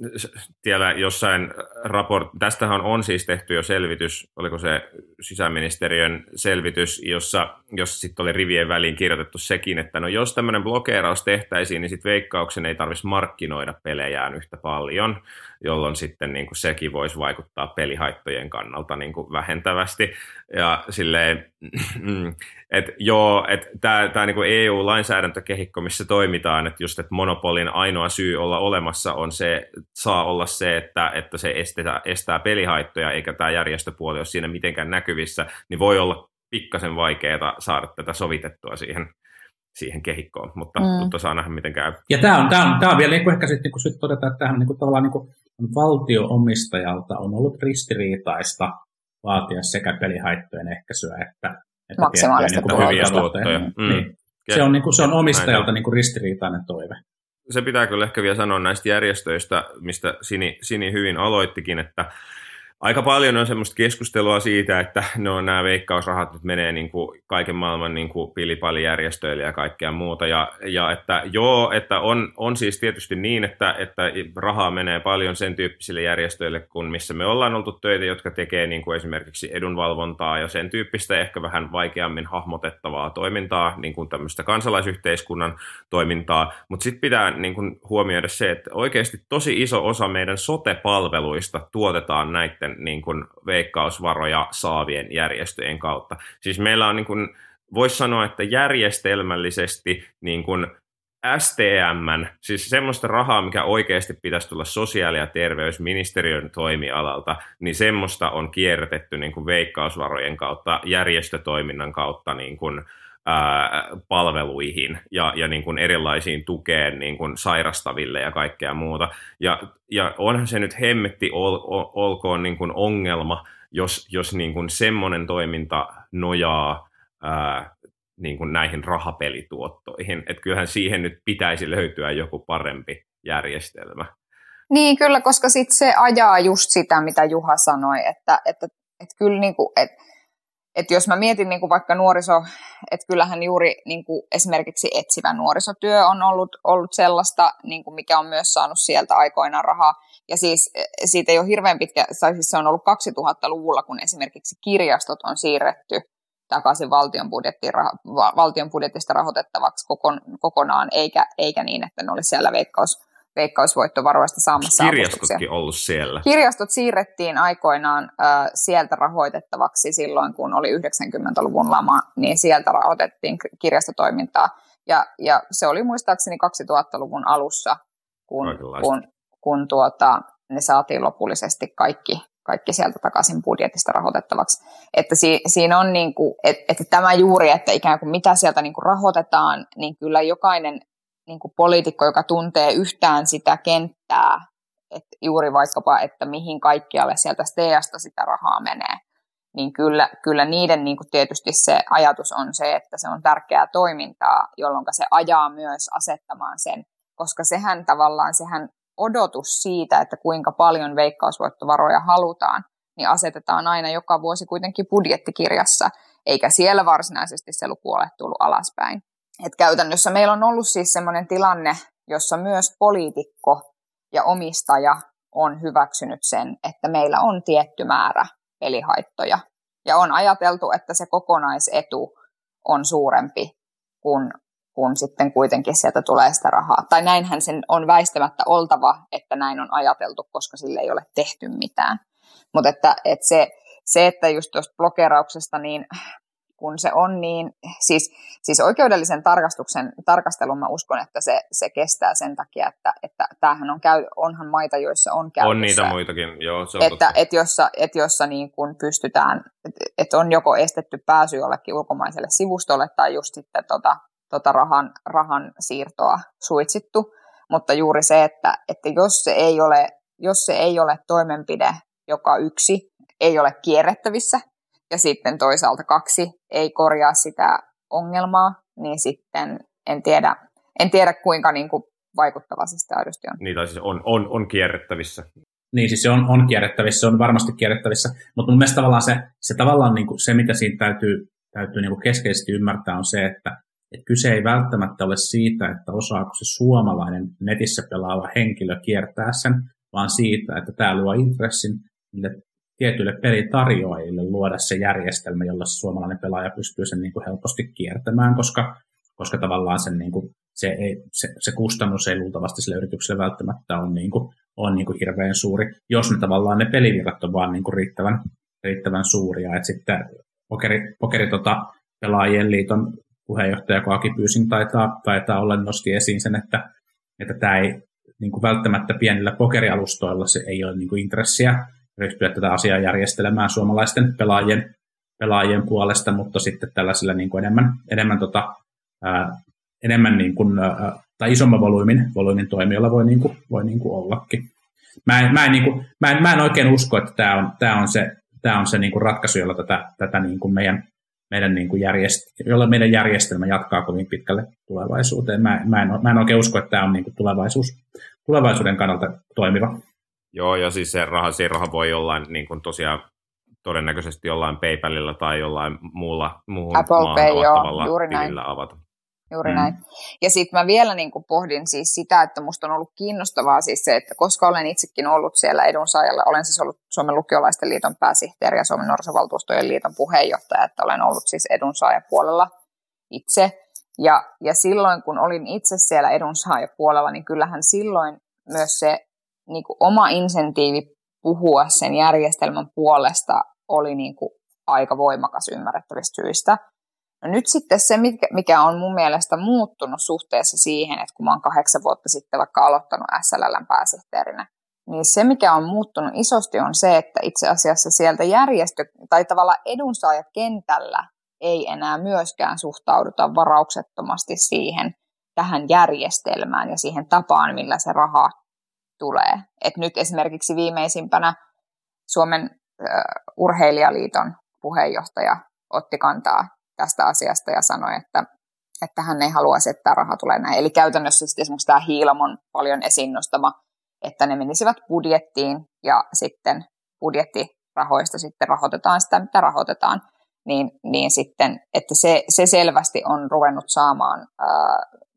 [SPEAKER 8] siellä jossain raport... Tästähän on siis tehty jo selvitys, oliko se sisäministeriön selvitys, jossa, jossa sitten oli rivien väliin kirjoitettu sekin, että no jos tämmöinen blokeeraus tehtäisiin, niin sitten veikkauksen ei tarvitsisi markkinoida pelejään yhtä paljon, jolloin sitten niin kuin sekin voisi vaikuttaa pelihaittojen kannalta niin kuin vähentävästi. Ja silleen, että joo, että tämä niin EU-lainsäädäntökehikko, missä toimitaan, että just, että monopolin ainoa syy olla olemassa on se, saa olla se, että, että se estää, estää pelihaittoja, eikä tämä järjestöpuoli ole siinä mitenkään näkyvissä, niin voi olla pikkasen vaikeaa saada tätä sovitettua siihen, siihen kehikkoon, mutta, mm. mutta saa nähdä miten käy.
[SPEAKER 9] Ja tämä on, tämä on, tämä on vielä niin ehkä sitten niin kuin todeta, että tämähän niin kuin tavallaan niin kuin valtio-omistajalta on ollut ristiriitaista vaatia sekä pelihaittojen ehkäisyä että, että
[SPEAKER 1] maksimaalista
[SPEAKER 8] niin hyviä tuottoja.
[SPEAKER 9] Mm. Niin. Se on, niin kuin, se on omistajalta niin kuin ristiriitainen toive.
[SPEAKER 8] Se pitää kyllä ehkä vielä sanoa näistä järjestöistä, mistä Sini, Sini hyvin aloittikin, että aika paljon on semmoista keskustelua siitä, että no, nämä veikkausrahat nyt menee niin kuin kaiken maailman niin kuin pilipalijärjestöille ja kaikkea muuta. Ja, ja että joo, että on, on siis tietysti niin, että, että rahaa menee paljon sen tyyppisille järjestöille, kuin missä me ollaan oltu töitä, jotka tekee niin kuin esimerkiksi edunvalvontaa ja sen tyyppistä ehkä vähän vaikeammin hahmotettavaa toimintaa, niin kuin tämmöistä kansalaisyhteiskunnan toimintaa. Mutta sitten pitää niin kuin huomioida se, että oikeasti tosi iso osa meidän sote-palveluista tuotetaan näiden sitten niin kuin veikkausvaroja saavien järjestöjen kautta. Siis meillä on, niin kuin, voisi sanoa, että järjestelmällisesti niin kuin STM, siis semmoista rahaa, mikä oikeasti pitäisi tulla sosiaali- ja terveysministeriön toimialalta, niin semmoista on kierrätetty niin kuin veikkausvarojen kautta, järjestötoiminnan kautta niin kuin, palveluihin ja, ja niin kuin erilaisiin tukeen niin kuin sairastaville ja kaikkea muuta. Ja, ja onhan se nyt hemmetti ol, ol, olkoon niin kuin ongelma, jos, jos niin kuin semmoinen toiminta nojaa ää, niin kuin näihin rahapelituottoihin. Että kyllähän siihen nyt pitäisi löytyä joku parempi järjestelmä.
[SPEAKER 1] Niin, kyllä, koska sit se ajaa just sitä, mitä Juha sanoi, että, että, että kyllä niin kuin, että että jos mä mietin niin kuin vaikka nuoriso, että kyllähän juuri niin kuin esimerkiksi etsivä nuorisotyö on ollut, ollut sellaista, niin kuin mikä on myös saanut sieltä aikoinaan rahaa. Ja siis e, siitä ei ole hirveän pitkä, tai siis se on ollut 2000-luvulla, kun esimerkiksi kirjastot on siirretty takaisin valtion, valtion budjetista rahoitettavaksi kokonaan, eikä, eikä niin, että ne olisi siellä veikkaus, veikkausvoittovaroista saamassa
[SPEAKER 8] Kirjastotkin avustuksia. ollut siellä.
[SPEAKER 1] Kirjastot siirrettiin aikoinaan äh, sieltä rahoitettavaksi silloin, kun oli 90-luvun lama, niin sieltä rahoitettiin kirjastotoimintaa. Ja, ja se oli muistaakseni 2000-luvun alussa, kun, kun, kun tuota, ne saatiin lopullisesti kaikki, kaikki sieltä takaisin budjetista rahoitettavaksi. Että si, siinä on niin kuin, että, että tämä juuri, että ikään kuin mitä sieltä niin kuin rahoitetaan, niin kyllä jokainen niin kuin poliitikko, joka tuntee yhtään sitä kenttää, että juuri vaikkapa, että mihin kaikkialle sieltä STEAsta sitä rahaa menee, niin kyllä, kyllä niiden niin kuin tietysti se ajatus on se, että se on tärkeää toimintaa, jolloin se ajaa myös asettamaan sen, koska sehän tavallaan, sehän odotus siitä, että kuinka paljon veikkausvoittovaroja halutaan, niin asetetaan aina joka vuosi kuitenkin budjettikirjassa, eikä siellä varsinaisesti se luku ole tullut alaspäin. Et käytännössä meillä on ollut siis sellainen tilanne, jossa myös poliitikko ja omistaja on hyväksynyt sen, että meillä on tietty määrä pelihaittoja. Ja on ajateltu, että se kokonaisetu on suurempi kuin, kun sitten kuitenkin sieltä tulee sitä rahaa. Tai näinhän sen on väistämättä oltava, että näin on ajateltu, koska sille ei ole tehty mitään. Mutta että, että se, se, että just tuosta blokerauksesta, niin kun se on niin, siis, siis oikeudellisen tarkastuksen, tarkastelun mä uskon, että se, se kestää sen takia, että, että tämähän on käy, onhan maita, joissa on käytössä.
[SPEAKER 8] On niitä muitakin, joo, se
[SPEAKER 1] on että, että jossa, että jossa niin kun pystytään, että, että on joko estetty pääsy jollekin ulkomaiselle sivustolle tai just sitten tota, tota rahan, rahan siirtoa suitsittu, mutta juuri se, että, että jos, se ei ole, jos se ei ole toimenpide, joka yksi ei ole kierrettävissä, ja sitten toisaalta kaksi ei korjaa sitä ongelmaa, niin sitten en tiedä, en tiedä kuinka niin kuin vaikuttava se sitä aidosti on.
[SPEAKER 8] Niin, tai siis on, on, on kierrettävissä.
[SPEAKER 9] Niin, siis se on, on kierrettävissä, se on varmasti kierrettävissä, mutta mun mielestä tavallaan se, se, tavallaan niin kuin, se mitä siinä täytyy, täytyy niin kuin keskeisesti ymmärtää, on se, että, että kyse ei välttämättä ole siitä, että osaako se suomalainen netissä pelaava henkilö kiertää sen, vaan siitä, että tämä luo intressin niille tietyille pelitarjoajille luoda se järjestelmä, jolla suomalainen pelaaja pystyy sen niin kuin helposti kiertämään, koska, koska tavallaan sen, niin kuin, se, ei, se, se kustannus ei luultavasti sille yritykselle välttämättä ole, niin kuin, on niin kuin hirveän suuri, jos ne tavallaan ne pelivirrat on vaan niin kuin riittävän, riittävän suuria. Et sitten pokeri, pokeri tota, pelaajien liiton puheenjohtaja Koaki Pyysin taitaa, taitaa olla nosti esiin sen, että, että ei niin kuin välttämättä pienillä pokerialustoilla se ei ole niin kuin intressiä ryhtyä tätä asiaa järjestelemään suomalaisten pelaajien, pelaajien puolesta, mutta sitten tällaisilla niin kuin enemmän, enemmän, tota, ää, enemmän niin kuin, ää, tai isomman volyymin, volyymin toimijoilla voi, niin kuin, voi niin kuin ollakin. Mä en, mä, en, niin kuin, mä, en, mä en oikein usko, että tämä on, tämä on se, tämä on se niin kuin ratkaisu, jolla tätä, tätä niin kuin meidän, meidän, niin kuin järjest, jolla meidän järjestelmä jatkaa kovin pitkälle tulevaisuuteen. Mä, mä, en, mä en oikein usko, että tämä on niin kuin tulevaisuus, tulevaisuuden kannalta toimiva.
[SPEAKER 8] Joo, ja siis se raha, se raha voi jollain niin kuin tosiaan todennäköisesti jollain PayPalilla tai jollain muulla muuhun
[SPEAKER 1] Apple Pay, joo, juuri näin.
[SPEAKER 8] avata.
[SPEAKER 1] Juuri mm. näin. Ja sitten mä vielä niin kuin pohdin siis sitä, että musta on ollut kiinnostavaa siis se, että koska olen itsekin ollut siellä edunsaajalla, olen siis ollut Suomen lukiolaisten liiton pääsihteeri ja Suomen nuorisovaltuustojen liiton puheenjohtaja, että olen ollut siis edunsaajapuolella itse. Ja, ja silloin, kun olin itse siellä edunsaajapuolella, niin kyllähän silloin myös se niin kuin oma insentiivi puhua sen järjestelmän puolesta oli niin kuin aika voimakas ymmärrettävistä syistä. No nyt sitten se, mikä on mun mielestä muuttunut suhteessa siihen, että kun mä oon kahdeksan vuotta sitten vaikka aloittanut SLLn pääsihteerinä, niin se, mikä on muuttunut isosti, on se, että itse asiassa sieltä järjestö- tai tavallaan edunsaajakentällä ei enää myöskään suhtauduta varauksettomasti siihen tähän järjestelmään ja siihen tapaan, millä se raha tulee. Et nyt esimerkiksi viimeisimpänä Suomen urheilijaliiton puheenjohtaja otti kantaa tästä asiasta ja sanoi, että, että hän ei haluaisi, että tämä raha tulee näin. Eli käytännössä esimerkiksi tämä Hiilamon paljon esiin nostama, että ne menisivät budjettiin ja sitten budjettirahoista sitten rahoitetaan sitä, mitä rahoitetaan, niin, niin sitten, että se, se selvästi on ruvennut saamaan ää,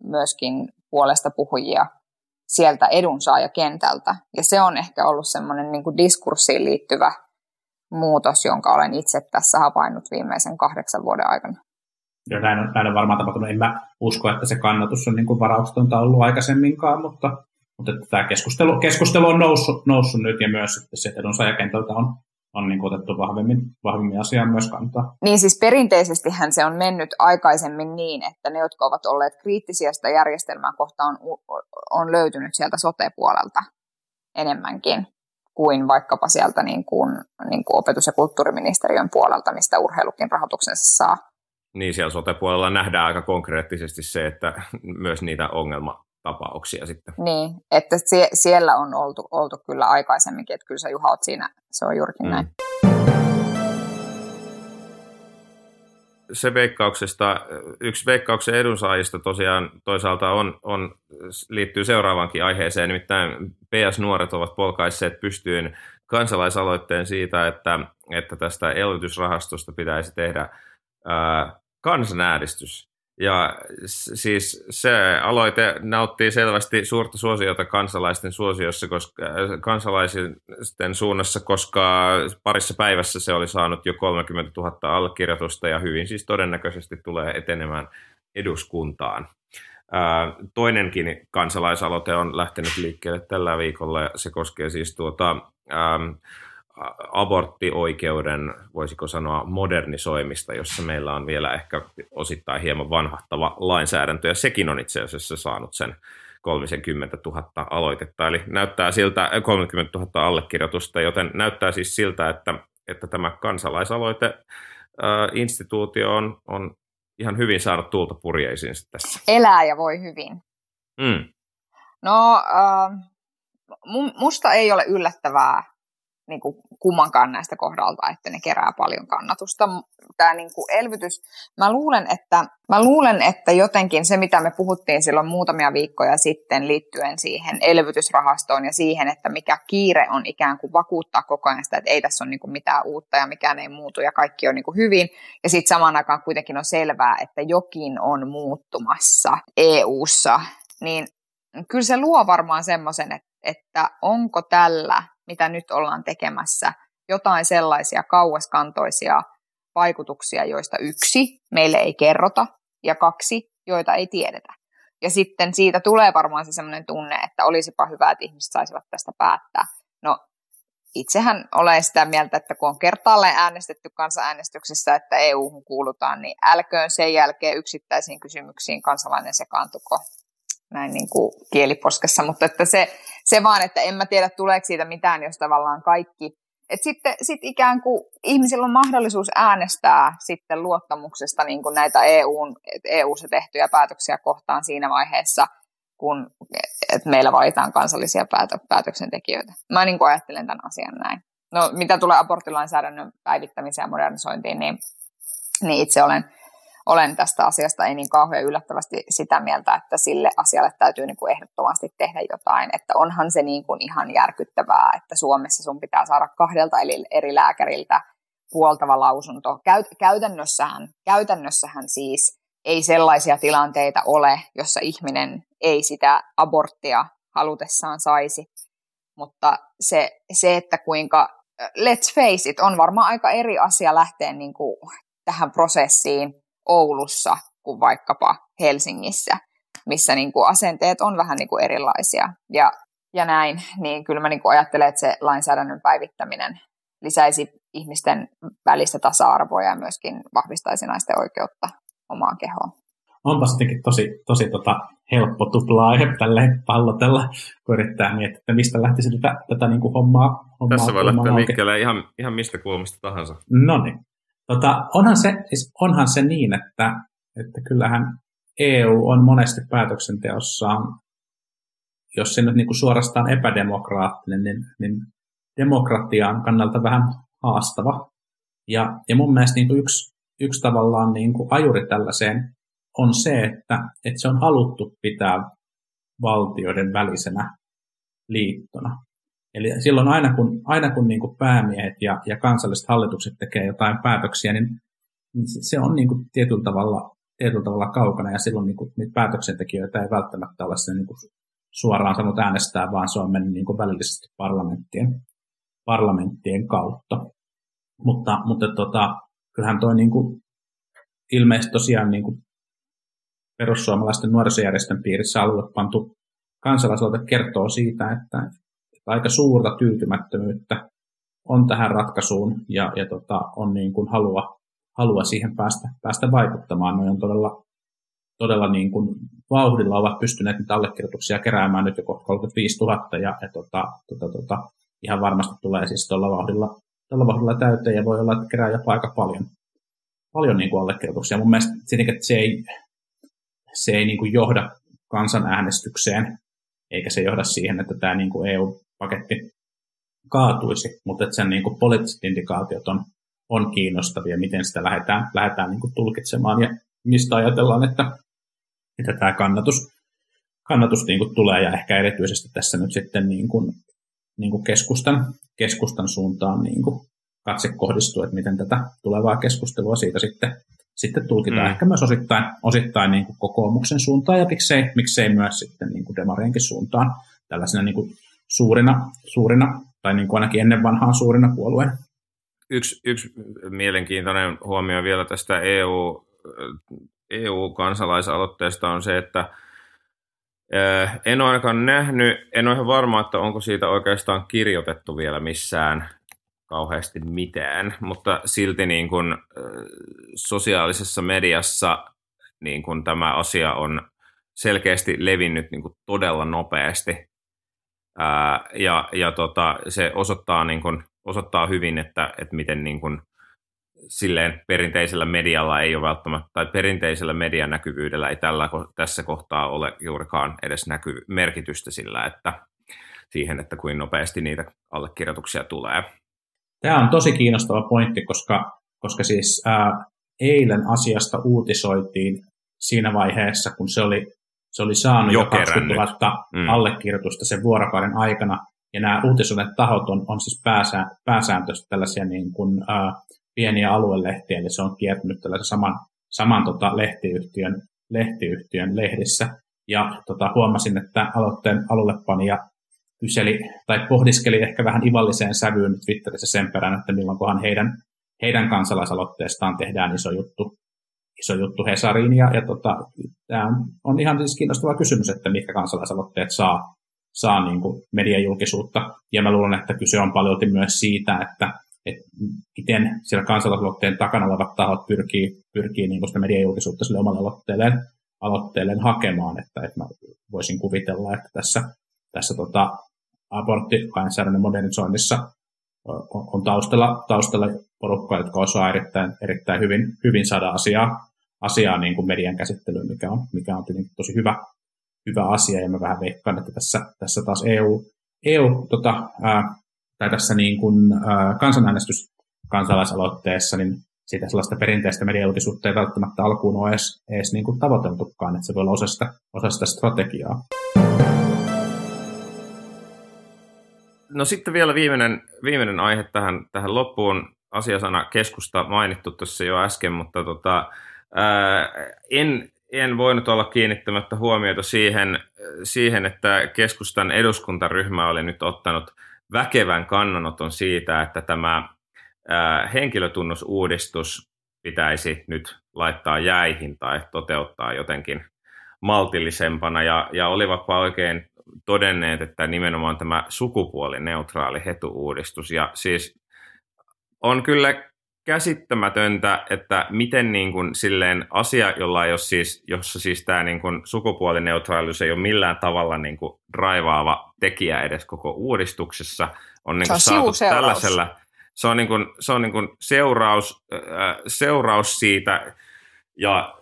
[SPEAKER 1] myöskin puolesta puhujia sieltä edunsaajakentältä. Ja se on ehkä ollut semmoinen niin diskurssiin liittyvä muutos, jonka olen itse tässä havainnut viimeisen kahdeksan vuoden aikana.
[SPEAKER 9] Joo, näin on, näin on varmaan tapahtunut. En mä usko, että se kannatus on niin kuin varauksetonta ollut aikaisemminkaan, mutta, mutta että tämä keskustelu, keskustelu on noussut, noussut nyt ja myös että se edunsaajakentältä on, on niin otettu vahvemmin, vahvemmin asiaan myös kantaa.
[SPEAKER 1] Niin siis perinteisestihän se on mennyt aikaisemmin niin, että ne, jotka ovat olleet kriittisiä sitä järjestelmää kohtaan, on, on löytynyt sieltä sote-puolelta enemmänkin kuin vaikkapa sieltä niin kuin, niin kuin opetus- ja kulttuuriministeriön puolelta, mistä urheilukin rahoituksensa saa.
[SPEAKER 8] Niin, siellä sote-puolella nähdään aika konkreettisesti se, että myös niitä ongelmatapauksia sitten.
[SPEAKER 1] Niin, että sie- siellä on oltu, oltu kyllä aikaisemminkin, että kyllä sä Juha oot siinä, se on juurikin mm. näin.
[SPEAKER 8] se veikkauksesta, yksi veikkauksen edunsaajista tosiaan toisaalta on, on, liittyy seuraavankin aiheeseen, nimittäin PS-nuoret ovat polkaisseet pystyyn kansalaisaloitteen siitä, että, että tästä elvytysrahastosta pitäisi tehdä ää, kansanäänestys. Ja siis se aloite nauttii selvästi suurta suosiota kansalaisten suosiossa, koska, äh, kansalaisten suunnassa, koska parissa päivässä se oli saanut jo 30 000 allekirjoitusta ja hyvin siis todennäköisesti tulee etenemään eduskuntaan. Äh, toinenkin kansalaisaloite on lähtenyt liikkeelle tällä viikolla ja se koskee siis tuota, ähm, aborttioikeuden, voisiko sanoa, modernisoimista, jossa meillä on vielä ehkä osittain hieman vanhahtava lainsäädäntö, ja sekin on itse asiassa saanut sen 30 000 aloitetta, eli näyttää siltä 30 000 allekirjoitusta, joten näyttää siis siltä, että, että tämä kansalaisaloite instituutio on, on ihan hyvin saanut tuulta purjeisiin tässä.
[SPEAKER 1] Elää ja voi hyvin.
[SPEAKER 8] Mm.
[SPEAKER 1] No, äh, musta ei ole yllättävää, niin kuin kummankaan näistä kohdalta, että ne kerää paljon kannatusta. Tämä niin kuin elvytys, mä luulen, että, mä luulen, että jotenkin se, mitä me puhuttiin silloin muutamia viikkoja sitten liittyen siihen elvytysrahastoon ja siihen, että mikä kiire on ikään kuin vakuuttaa koko ajan sitä, että ei tässä ole niin kuin mitään uutta ja mikään ei muutu ja kaikki on niin kuin hyvin. Ja sitten samaan aikaan kuitenkin on selvää, että jokin on muuttumassa EU-ssa, niin kyllä se luo varmaan semmoisen, että, että onko tällä mitä nyt ollaan tekemässä, jotain sellaisia kauaskantoisia vaikutuksia, joista yksi, meille ei kerrota, ja kaksi, joita ei tiedetä. Ja sitten siitä tulee varmaan se sellainen tunne, että olisipa hyvä, että ihmiset saisivat tästä päättää. No, itsehän olen sitä mieltä, että kun on kertaalleen äänestetty kansanäänestyksessä, että EU-hun kuulutaan, niin älköön sen jälkeen yksittäisiin kysymyksiin kansalainen sekaantuko näin niin kuin kieliposkessa, mutta että se, se vaan, että en mä tiedä tuleeko siitä mitään, jos tavallaan kaikki, että sitten sit ikään kuin ihmisillä on mahdollisuus äänestää sitten luottamuksesta niin kuin näitä EUn, EU-ssa tehtyjä päätöksiä kohtaan siinä vaiheessa, kun että meillä valitaan kansallisia päätö, päätöksentekijöitä. Mä niin kuin ajattelen tämän asian näin. No mitä tulee aborttilainsäädännön päivittämiseen ja modernisointiin, niin, niin itse olen olen tästä asiasta ei niin kauhean yllättävästi sitä mieltä, että sille asialle täytyy niin kuin ehdottomasti tehdä jotain. Että onhan se niin kuin ihan järkyttävää, että Suomessa sun pitää saada kahdelta eri lääkäriltä puoltava lausunto. Käytännössähän, käytännössähän siis ei sellaisia tilanteita ole, jossa ihminen ei sitä aborttia halutessaan saisi. Mutta se, se että kuinka, let's face it, on varmaan aika eri asia lähteä niin kuin tähän prosessiin Oulussa kuin vaikkapa Helsingissä, missä niin kuin asenteet on vähän niin kuin erilaisia. Ja, ja näin, niin kyllä mä niin kuin ajattelen, että se lainsäädännön päivittäminen lisäisi ihmisten välistä tasa-arvoa ja myöskin vahvistaisi naisten oikeutta omaan kehoon.
[SPEAKER 9] Onpa sittenkin tosi, tosi tota, helppo tupla aihe tälleen pallotella, kun yrittää miettiä, että mistä lähtisi tätä, tätä niin kuin hommaa, hommaa.
[SPEAKER 8] Tässä voi lähteä liikkeelle ihan, ihan mistä kulmasta tahansa.
[SPEAKER 9] No niin. Tota, onhan, se, siis onhan se niin, että, että kyllähän EU on monesti päätöksenteossaan, jos se nyt niin kuin suorastaan epädemokraattinen, niin, niin demokratian kannalta vähän haastava. Ja, ja mun mielestä niin kuin yksi, yksi tavallaan niin kuin ajuri tällaiseen on se, että, että se on haluttu pitää valtioiden välisenä liittona. Eli silloin aina kun, aina kun niin kuin päämiehet ja, ja kansalliset hallitukset tekee jotain päätöksiä, niin, niin se on niin kuin tietyllä, tavalla, tietyllä tavalla kaukana ja silloin niin kuin, niitä päätöksentekijöitä ei välttämättä ole sen niin kuin suoraan sanonut äänestää, vaan se on mennyt niin kuin välillisesti parlamenttien, parlamenttien kautta. Mutta, mutta tota, kyllähän toi niin kuin, ilmeisesti tosiaan niin kuin perussuomalaisten nuorisojärjestön piirissä alue pantu kansalaisaloite kertoo siitä, että, aika suurta tyytymättömyyttä on tähän ratkaisuun ja, ja tota, on niin kuin halua, halua siihen päästä, päästä vaikuttamaan. Ne on todella, todella niin kuin vauhdilla ovat pystyneet niitä allekirjoituksia keräämään nyt jo 35 000 ja, ja tota, tota, tota, ihan varmasti tulee siis tuolla vauhdilla, tuolla vauhdilla täyteen ja voi olla, että kerää jopa aika paljon, paljon niin kuin allekirjoituksia. Mun mielestä se ei, se ei niin kuin johda kansanäänestykseen, eikä se johda siihen, että tämä niin kuin EU paketti kaatuisi, mutta että sen niin kuin poliittiset indikaatiot on, on kiinnostavia, miten sitä lähdetään, lähdetään niin kuin tulkitsemaan ja mistä ajatellaan, että, että tämä kannatus, kannatus niin kuin tulee ja ehkä erityisesti tässä nyt sitten niin kuin, niin kuin keskustan, keskustan suuntaan niin kuin katse kohdistuu, että miten tätä tulevaa keskustelua siitä sitten, sitten tulkitaan. Mm. Ehkä myös osittain, osittain niin kuin kokoomuksen suuntaan ja miksei, miksei myös sitten niin kuin demarienkin suuntaan tällaisena niin kuin suurina, suurina tai niin kuin ainakin ennen vanhaan suurina puolueina.
[SPEAKER 8] Yksi, yksi mielenkiintoinen huomio vielä tästä EU, EU-kansalaisaloitteesta on se, että eh, en ole ainakaan nähnyt, en ole ihan varma, että onko siitä oikeastaan kirjoitettu vielä missään kauheasti mitään, mutta silti niin kuin, eh, sosiaalisessa mediassa niin kuin tämä asia on selkeästi levinnyt niin kuin todella nopeasti Ää, ja ja tota, se osoittaa, niin kun, osoittaa hyvin, että, että miten niin kun, silleen perinteisellä medialla ei ole välttämättä, tai perinteisellä median näkyvyydellä ei tällä, tässä kohtaa ole juurikaan edes näky, merkitystä sillä, että siihen, että kuin nopeasti niitä allekirjoituksia tulee.
[SPEAKER 9] Tämä on tosi kiinnostava pointti, koska, koska siis ää, eilen asiasta uutisoitiin siinä vaiheessa, kun se oli, se oli saanut jo, jo 20 000 mm. allekirjoitusta sen vuorokauden aikana, ja nämä uutisoidet tahot on, on siis pääsä, pääsääntöisesti tällaisia niin kuin, ää, pieniä aluelehtiä, eli se on kiertynyt tällaisen saman, saman tota, lehtiyhtiön, lehtiyhtiön lehdissä. Ja tota, huomasin, että aloitteen alullepanija kyseli tai pohdiskeli ehkä vähän ivalliseen sävyyn Twitterissä sen perään, että milloinkohan heidän, heidän kansalaisaloitteestaan tehdään iso juttu, iso juttu Hesariin. Ja, ja tota, tämä on, ihan siis kiinnostava kysymys, että mitkä kansalaisaloitteet saa, saa niin kuin mediajulkisuutta. Ja mä luulen, että kyse on paljon myös siitä, että, että miten siellä kansalaisaloitteen takana olevat tahot pyrkii, pyrkii niin sitä mediajulkisuutta sille omalle aloitteelleen, aloitteelleen hakemaan. Että, että mä voisin kuvitella, että tässä, tässä tota, aborttilainsäädännön modernisoinnissa on taustalla, taustalla porukkaa, jotka osaa erittäin, erittäin hyvin, hyvin saada asiaa, asiaa niin kuin median käsittelyyn, mikä on, mikä on tietenkin tosi hyvä, hyvä asia. Ja mä vähän veikkaan, että tässä, tässä taas EU, EU tota, ää, tai tässä niin kuin, ää, kansanäänestys kansalaisaloitteessa, niin siitä sellaista perinteistä mediallisuutta ei välttämättä alkuun ole edes, edes niin kuin tavoiteltukaan, että se voi olla osa sitä, osa sitä strategiaa.
[SPEAKER 8] No sitten vielä viimeinen, viimeinen aihe tähän, tähän loppuun. Asiasana keskusta mainittu tuossa jo äsken, mutta tota, ää, en, en voinut olla kiinnittämättä huomiota siihen, siihen, että keskustan eduskuntaryhmä oli nyt ottanut väkevän kannanoton siitä, että tämä ää, henkilötunnusuudistus pitäisi nyt laittaa jäihin tai toteuttaa jotenkin maltillisempana. Ja, ja olivatpa oikein todenneet, että nimenomaan tämä sukupuolineutraali hetuuudistus. Ja siis on kyllä käsittämätöntä, että miten niin kuin silleen asia, jolla ei ole siis, jossa siis tämä niin kuin sukupuolineutraalius ei ole millään tavalla niin kuin raivaava tekijä edes koko uudistuksessa, on, niin kuin se on saatu tällaisella, se on, niin kuin, se on niin kuin seuraus, äh, seuraus siitä, ja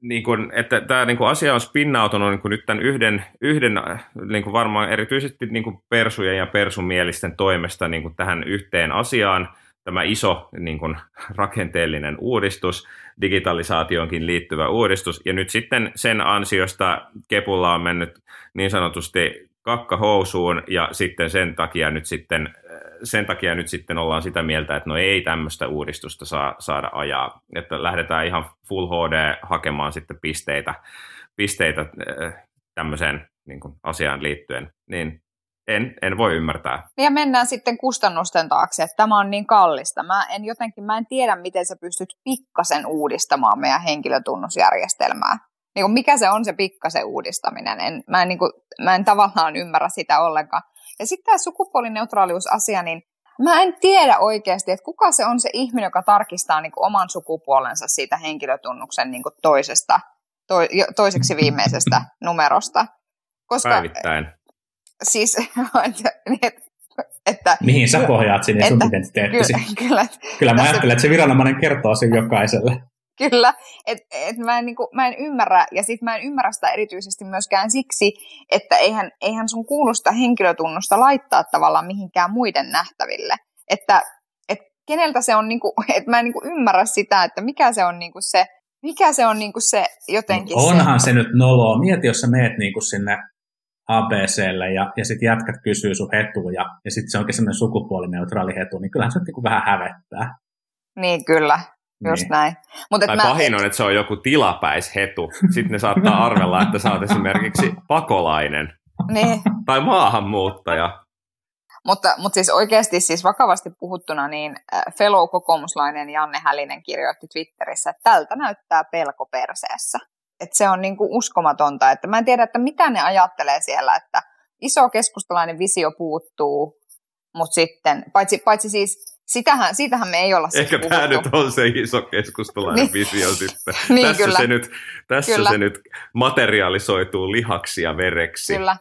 [SPEAKER 8] niin kuin, että tämä niin kuin asia on spinnautunut niin kuin nyt tämän yhden, yhden niin kuin varmaan erityisesti niin kuin persujen ja persumielisten toimesta niin kuin tähän yhteen asiaan, tämä iso niin kuin, rakenteellinen uudistus, digitalisaatioonkin liittyvä uudistus, ja nyt sitten sen ansiosta Kepulla on mennyt niin sanotusti kakka housuun, ja sitten sen takia nyt sitten sen takia nyt sitten ollaan sitä mieltä, että no ei tämmöistä uudistusta saa, saada ajaa, että lähdetään ihan full HD hakemaan sitten pisteitä, pisteitä äh, tämmöiseen niin kuin asiaan liittyen, niin en, en voi ymmärtää.
[SPEAKER 1] Ja mennään sitten kustannusten taakse, että tämä on niin kallista. Mä en jotenkin, mä en tiedä, miten sä pystyt pikkasen uudistamaan meidän henkilötunnusjärjestelmää. Niin kuin mikä se on se pikkasen uudistaminen? En, mä, en, niin kuin, mä en tavallaan ymmärrä sitä ollenkaan. Ja sitten tämä sukupuolineutraaliusasia, niin mä en tiedä oikeasti, että kuka se on se ihminen, joka tarkistaa niin kuin oman sukupuolensa siitä henkilötunnuksen niin kuin toisesta, to, toiseksi viimeisestä numerosta.
[SPEAKER 8] Koska, Päivittäin.
[SPEAKER 1] Siis, *laughs* että, että,
[SPEAKER 9] Mihin sä pohjaat sinne sun identiteettisi? Kyllä, *laughs* kyllä, kyllä mä ajattelen, että se viranomainen kertoo sen jokaiselle.
[SPEAKER 1] Kyllä, että et mä, en, niin kuin, mä en ymmärrä, ja sitten mä en ymmärrä sitä erityisesti myöskään siksi, että eihän, eihän sun kuulu sitä henkilötunnusta laittaa tavallaan mihinkään muiden nähtäville. Että et keneltä se on, *laughs* niin kuin, että mä en niin kuin ymmärrä sitä, että mikä se on niin kuin se, mikä se on niin kuin se jotenkin
[SPEAKER 9] Onhan se, se nyt noloa. Mieti, jos sä meet niin kuin sinne ABClle ja, ja sitten jätkät kysyy sun hetuja ja sitten se onkin semmoinen sukupuolineutraali hetu, niin kyllähän se niin vähän hävettää.
[SPEAKER 1] Niin, kyllä. Just niin. näin.
[SPEAKER 8] Mut tai mä, pahin on, että se on joku tilapäishetu. Sitten ne saattaa arvella, että sä oot esimerkiksi pakolainen.
[SPEAKER 1] Niin.
[SPEAKER 8] Tai maahanmuuttaja.
[SPEAKER 1] Mutta, mutta siis oikeasti siis vakavasti puhuttuna, niin äh, fellow kokoomuslainen Janne Hälinen kirjoitti Twitterissä, että tältä näyttää pelko perseessä. Että se on niin kuin uskomatonta. Että mä en tiedä, että mitä ne ajattelee siellä, että iso keskustalainen visio puuttuu, mutta sitten, paitsi, paitsi siis Sitähän, siitähän me ei olla
[SPEAKER 8] siis Ehkä tämä nyt on se iso keskustalainen niin. visio sitten. *laughs* niin, tässä kyllä. Se nyt, tässä kyllä. se nyt materialisoituu lihaksi ja vereksi.
[SPEAKER 1] Kyllä.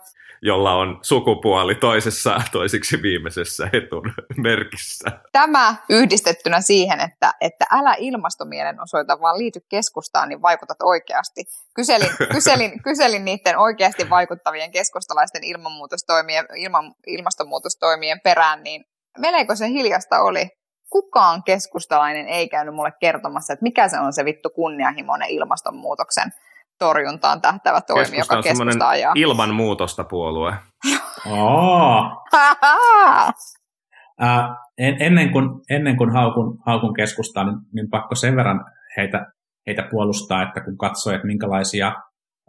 [SPEAKER 8] Jolla on sukupuoli toisessa toisiksi viimeisessä etun merkissä.
[SPEAKER 1] Tämä yhdistettynä siihen, että, että älä ilmastomielenosoita, vaan liity keskustaan, niin vaikutat oikeasti. Kyselin, *laughs* kyselin, kyselin niiden oikeasti vaikuttavien keskustalaisten ilmanmuutostoimien, ilman, ilmastonmuutostoimien perään, niin melko se hiljasta oli. Kukaan keskustalainen ei käynyt mulle kertomassa, että mikä se on se vittu kunnianhimoinen ilmastonmuutoksen torjuntaan tähtävä toimi,
[SPEAKER 8] Keskusta
[SPEAKER 1] joka keskusta ajaa.
[SPEAKER 8] ilman muutosta puolue.
[SPEAKER 9] Oh. *laughs* Äh, en, ennen, kuin, ennen kuin haukun, haukun keskustaa, niin, niin pakko sen verran heitä, heitä puolustaa, että kun katsoi, että minkälaisia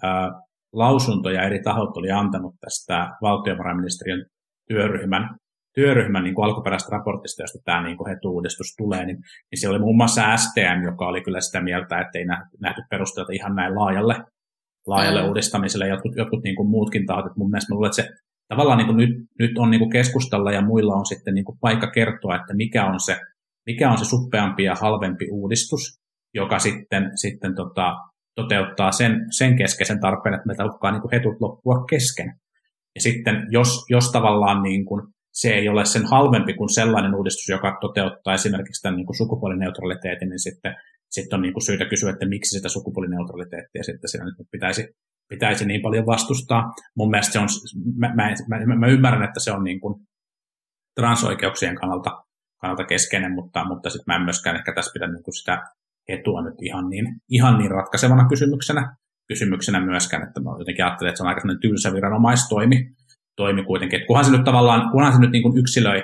[SPEAKER 9] äh, lausuntoja eri tahot oli antanut tästä valtiovarainministeriön työryhmän, työryhmän niin kuin alkuperäisestä raportista, josta tämä niin kuin hetuudistus tulee, niin, niin siellä oli muun muassa STM, joka oli kyllä sitä mieltä, että ei nähty, nähty perusteita ihan näin laajalle, laajalle mm. uudistamiselle, jotkut, jotkut niin kuin muutkin tahot, että mun mielestä mä luulen, että se tavallaan niin kuin nyt, nyt on niin kuin keskustalla ja muilla on sitten niin kuin paikka kertoa, että mikä on se, mikä on se suppeampi ja halvempi uudistus, joka sitten, sitten tota, toteuttaa sen, sen keskeisen tarpeen, että meiltä uhkaa niin kuin hetut loppua kesken. Ja sitten jos, jos tavallaan niin kuin se ei ole sen halvempi kuin sellainen uudistus, joka toteuttaa esimerkiksi tämän niin kuin sukupuolineutraliteetin, niin sitten, sitten on niin kuin syytä kysyä, että miksi sitä sukupuolineutraliteettia sitten siinä nyt pitäisi, pitäisi niin paljon vastustaa. Mun mielestä se on, mä, mä, mä, mä ymmärrän, että se on niin kuin transoikeuksien kannalta, kannalta keskeinen, mutta, mutta sitten mä en myöskään ehkä tässä pidä niin kuin sitä etua nyt ihan niin, ihan niin ratkaisevana kysymyksenä, kysymyksenä myöskään, että mä jotenkin ajattelen, että se on aika tylsä viranomaistoimi, toimi kuitenkin. Et kunhan se nyt tavallaan, kunhan se nyt niin kuin yksilöi,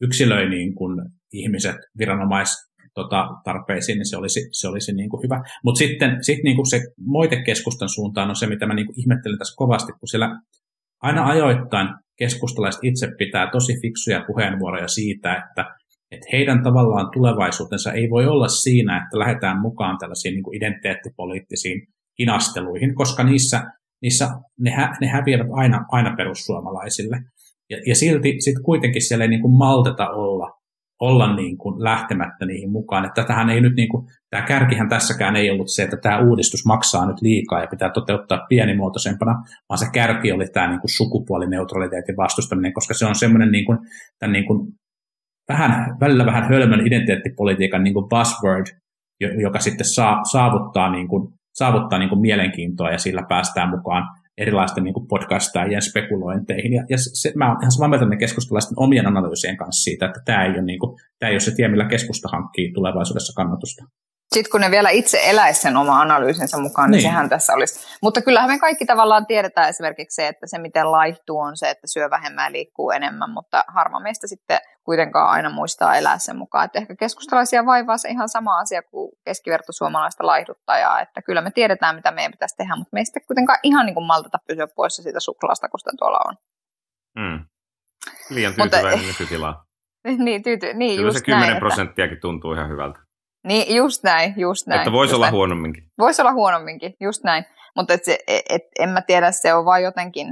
[SPEAKER 9] yksilöi niin kuin ihmiset viranomais tota, tarpeisiin, niin se olisi, se olisi niin kuin hyvä. Mutta sitten sit niin kuin se moitekeskustan suuntaan on se, mitä mä niin kuin ihmettelen tässä kovasti, kun siellä aina ajoittain keskustalaiset itse pitää tosi fiksuja puheenvuoroja siitä, että, että heidän tavallaan tulevaisuutensa ei voi olla siinä, että lähdetään mukaan tällaisiin niin kuin identiteettipoliittisiin kinasteluihin, koska niissä niissä ne, hä, ne häviävät aina, aina perussuomalaisille. Ja, ja silti sit kuitenkin siellä ei niin kuin malteta olla, olla niin kuin lähtemättä niihin mukaan. Että tähän ei nyt niin kuin, tämä kärkihän tässäkään ei ollut se, että tämä uudistus maksaa nyt liikaa ja pitää toteuttaa pienimuotoisempana, vaan se kärki oli tämä niin kuin sukupuolineutraliteetin vastustaminen, koska se on semmoinen niin kuin, tämän niin kuin vähän, välillä vähän hölmön identiteettipolitiikan niin kuin buzzword, joka sitten saa, saavuttaa niin kuin saavuttaa niin kuin mielenkiintoa ja sillä päästään mukaan erilaisten niin podcastajien spekulointeihin. Ja, ja se, mä olen ihan samaa mieltä ne keskustalaisten omien analyysien kanssa siitä, että tämä ei ole, niin kuin, tämä ei ole se tie, millä keskusta hankkii tulevaisuudessa kannatusta.
[SPEAKER 1] Sitten kun ne vielä itse eläisi sen oma analyysinsä mukaan, niin, niin sehän tässä olisi. Mutta kyllähän me kaikki tavallaan tiedetään esimerkiksi se, että se miten laihtuu on se, että syö vähemmän ja liikkuu enemmän, mutta harma meistä sitten kuitenkaan aina muistaa elää sen mukaan. Että ehkä keskustalaisia vaivaa se ihan sama asia kuin keskiverto suomalaista laihduttajaa, että kyllä me tiedetään, mitä meidän pitäisi tehdä, mutta me ei sitten kuitenkaan ihan niin kuin maltata pysyä poissa siitä suklaasta, kun sitä tuolla on.
[SPEAKER 8] Mm. Liian tyytyväinen nykytilaa. *laughs*
[SPEAKER 1] niin, tyyty, niin
[SPEAKER 8] Kyllä
[SPEAKER 1] just
[SPEAKER 8] se 10
[SPEAKER 1] näin,
[SPEAKER 8] prosenttiakin että... tuntuu ihan hyvältä.
[SPEAKER 1] Niin, just näin, just näin.
[SPEAKER 8] Että voisi olla
[SPEAKER 1] näin.
[SPEAKER 8] huonomminkin.
[SPEAKER 1] Voisi olla huonomminkin, just näin. Mutta et se, et, et, en mä tiedä, se on vaan jotenkin,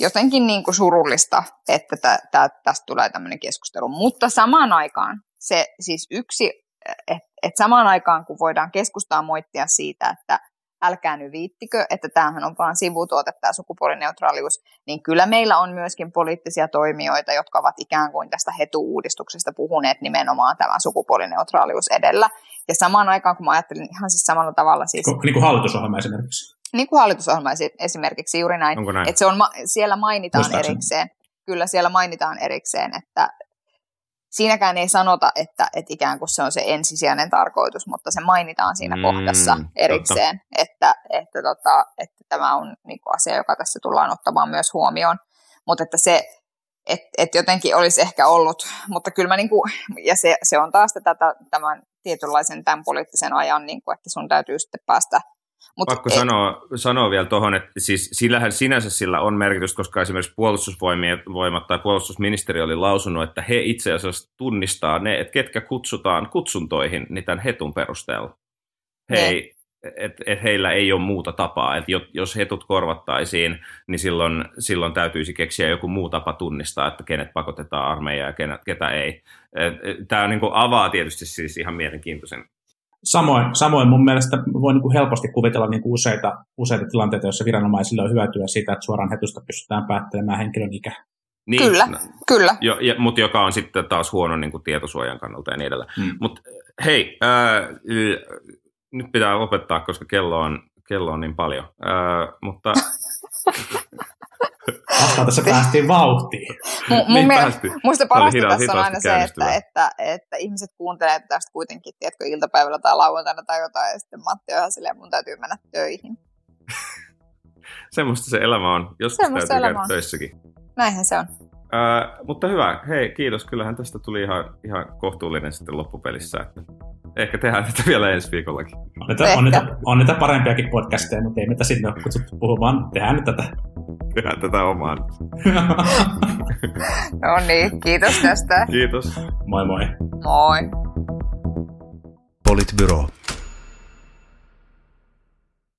[SPEAKER 1] jotenkin niin kuin surullista, että tä, tä, tästä tulee tämmöinen keskustelu. Mutta samaan aikaan se siis yksi, että et samaan aikaan kun voidaan keskustaa moittia siitä, että älkää nyt viittikö, että tämähän on vain sivutuote tämä sukupuolineutraalius, niin kyllä meillä on myöskin poliittisia toimijoita, jotka ovat ikään kuin tästä hetu-uudistuksesta puhuneet nimenomaan tämän sukupuolineutraalius edellä. Ja samaan aikaan, kun mä ajattelin ihan siis samalla tavalla siis...
[SPEAKER 9] Niin kuin hallitusohjelma esimerkiksi.
[SPEAKER 1] Niin kuin hallitusohjelma esimerkiksi juuri näin.
[SPEAKER 8] Onko näin?
[SPEAKER 1] Että se on, siellä mainitaan
[SPEAKER 9] Muistaakseni.
[SPEAKER 1] erikseen, kyllä siellä mainitaan erikseen, että siinäkään ei sanota, että, että ikään kuin se on se ensisijainen tarkoitus, mutta se mainitaan siinä Mm, kohdassa
[SPEAKER 8] totta.
[SPEAKER 1] erikseen, että, että, tota, että tämä on niin kuin asia, joka tässä tullaan ottamaan myös huomioon. Mutta että se, että et jotenkin olisi ehkä ollut, mutta kyllä mä niin kuin, ja se, se on taas tätä, tämän tietynlaisen tämän poliittisen ajan, niin kuin, että sun täytyy sitten päästä Mut
[SPEAKER 8] Pakko
[SPEAKER 1] et-
[SPEAKER 8] sanoa, sanoa vielä tuohon, että siis sillähän sinänsä sillä on merkitystä, koska esimerkiksi puolustusvoimat tai puolustusministeri oli lausunut, että he itse asiassa tunnistaa ne, että ketkä kutsutaan kutsuntoihin niin tämän hetun perusteella. He ei, et, et heillä ei ole muuta tapaa. Et jo- jos hetut korvattaisiin, niin silloin, silloin täytyisi keksiä joku muu tapa tunnistaa, että kenet pakotetaan armeijaan ja kenet, ketä ei. Tämä niin avaa tietysti siis ihan mielenkiintoisen
[SPEAKER 9] Samoin, samoin mun mielestä voi niin kuin helposti kuvitella niin kuin useita, useita tilanteita, joissa viranomaisille on hyötyä siitä, että suoraan hetusta pystytään päättelemään henkilön ikä.
[SPEAKER 1] Niin, kyllä, no, kyllä.
[SPEAKER 8] Jo, ja, mutta joka on sitten taas huono niin kuin tietosuojan kannalta ja niin edelleen. Hmm. Mutta hei, ää, nyt pitää opettaa, koska kello on, kello on niin paljon. Ää, mutta *laughs*
[SPEAKER 9] Vasta tässä päästiin vauhtiin.
[SPEAKER 1] M- niin päästiin. Musta parasta hita- tässä on aina se, että, että, että, ihmiset kuuntelee tästä kuitenkin, tiedätkö, iltapäivällä tai lauantaina tai jotain, ja sitten Matti on ihan silleen, mun täytyy mennä töihin. *laughs*
[SPEAKER 8] Semmoista se elämä on. Joskus Semmosta täytyy käydä töissäkin.
[SPEAKER 1] Näinhän se on.
[SPEAKER 8] Uh, mutta hyvä. Hei, kiitos. Kyllähän tästä tuli ihan, ihan kohtuullinen sitten loppupelissä. Että ehkä tehdään tätä vielä ensi viikollakin.
[SPEAKER 9] On niitä, on niitä, on niitä parempiakin podcasteja, mutta ei mitä sinne ole kutsuttu puhumaan. Tehdään nyt tätä.
[SPEAKER 8] Tehdään tätä omaan.
[SPEAKER 1] no niin, kiitos tästä.
[SPEAKER 8] Kiitos.
[SPEAKER 9] Moi moi.
[SPEAKER 1] Moi.
[SPEAKER 3] Politbyro.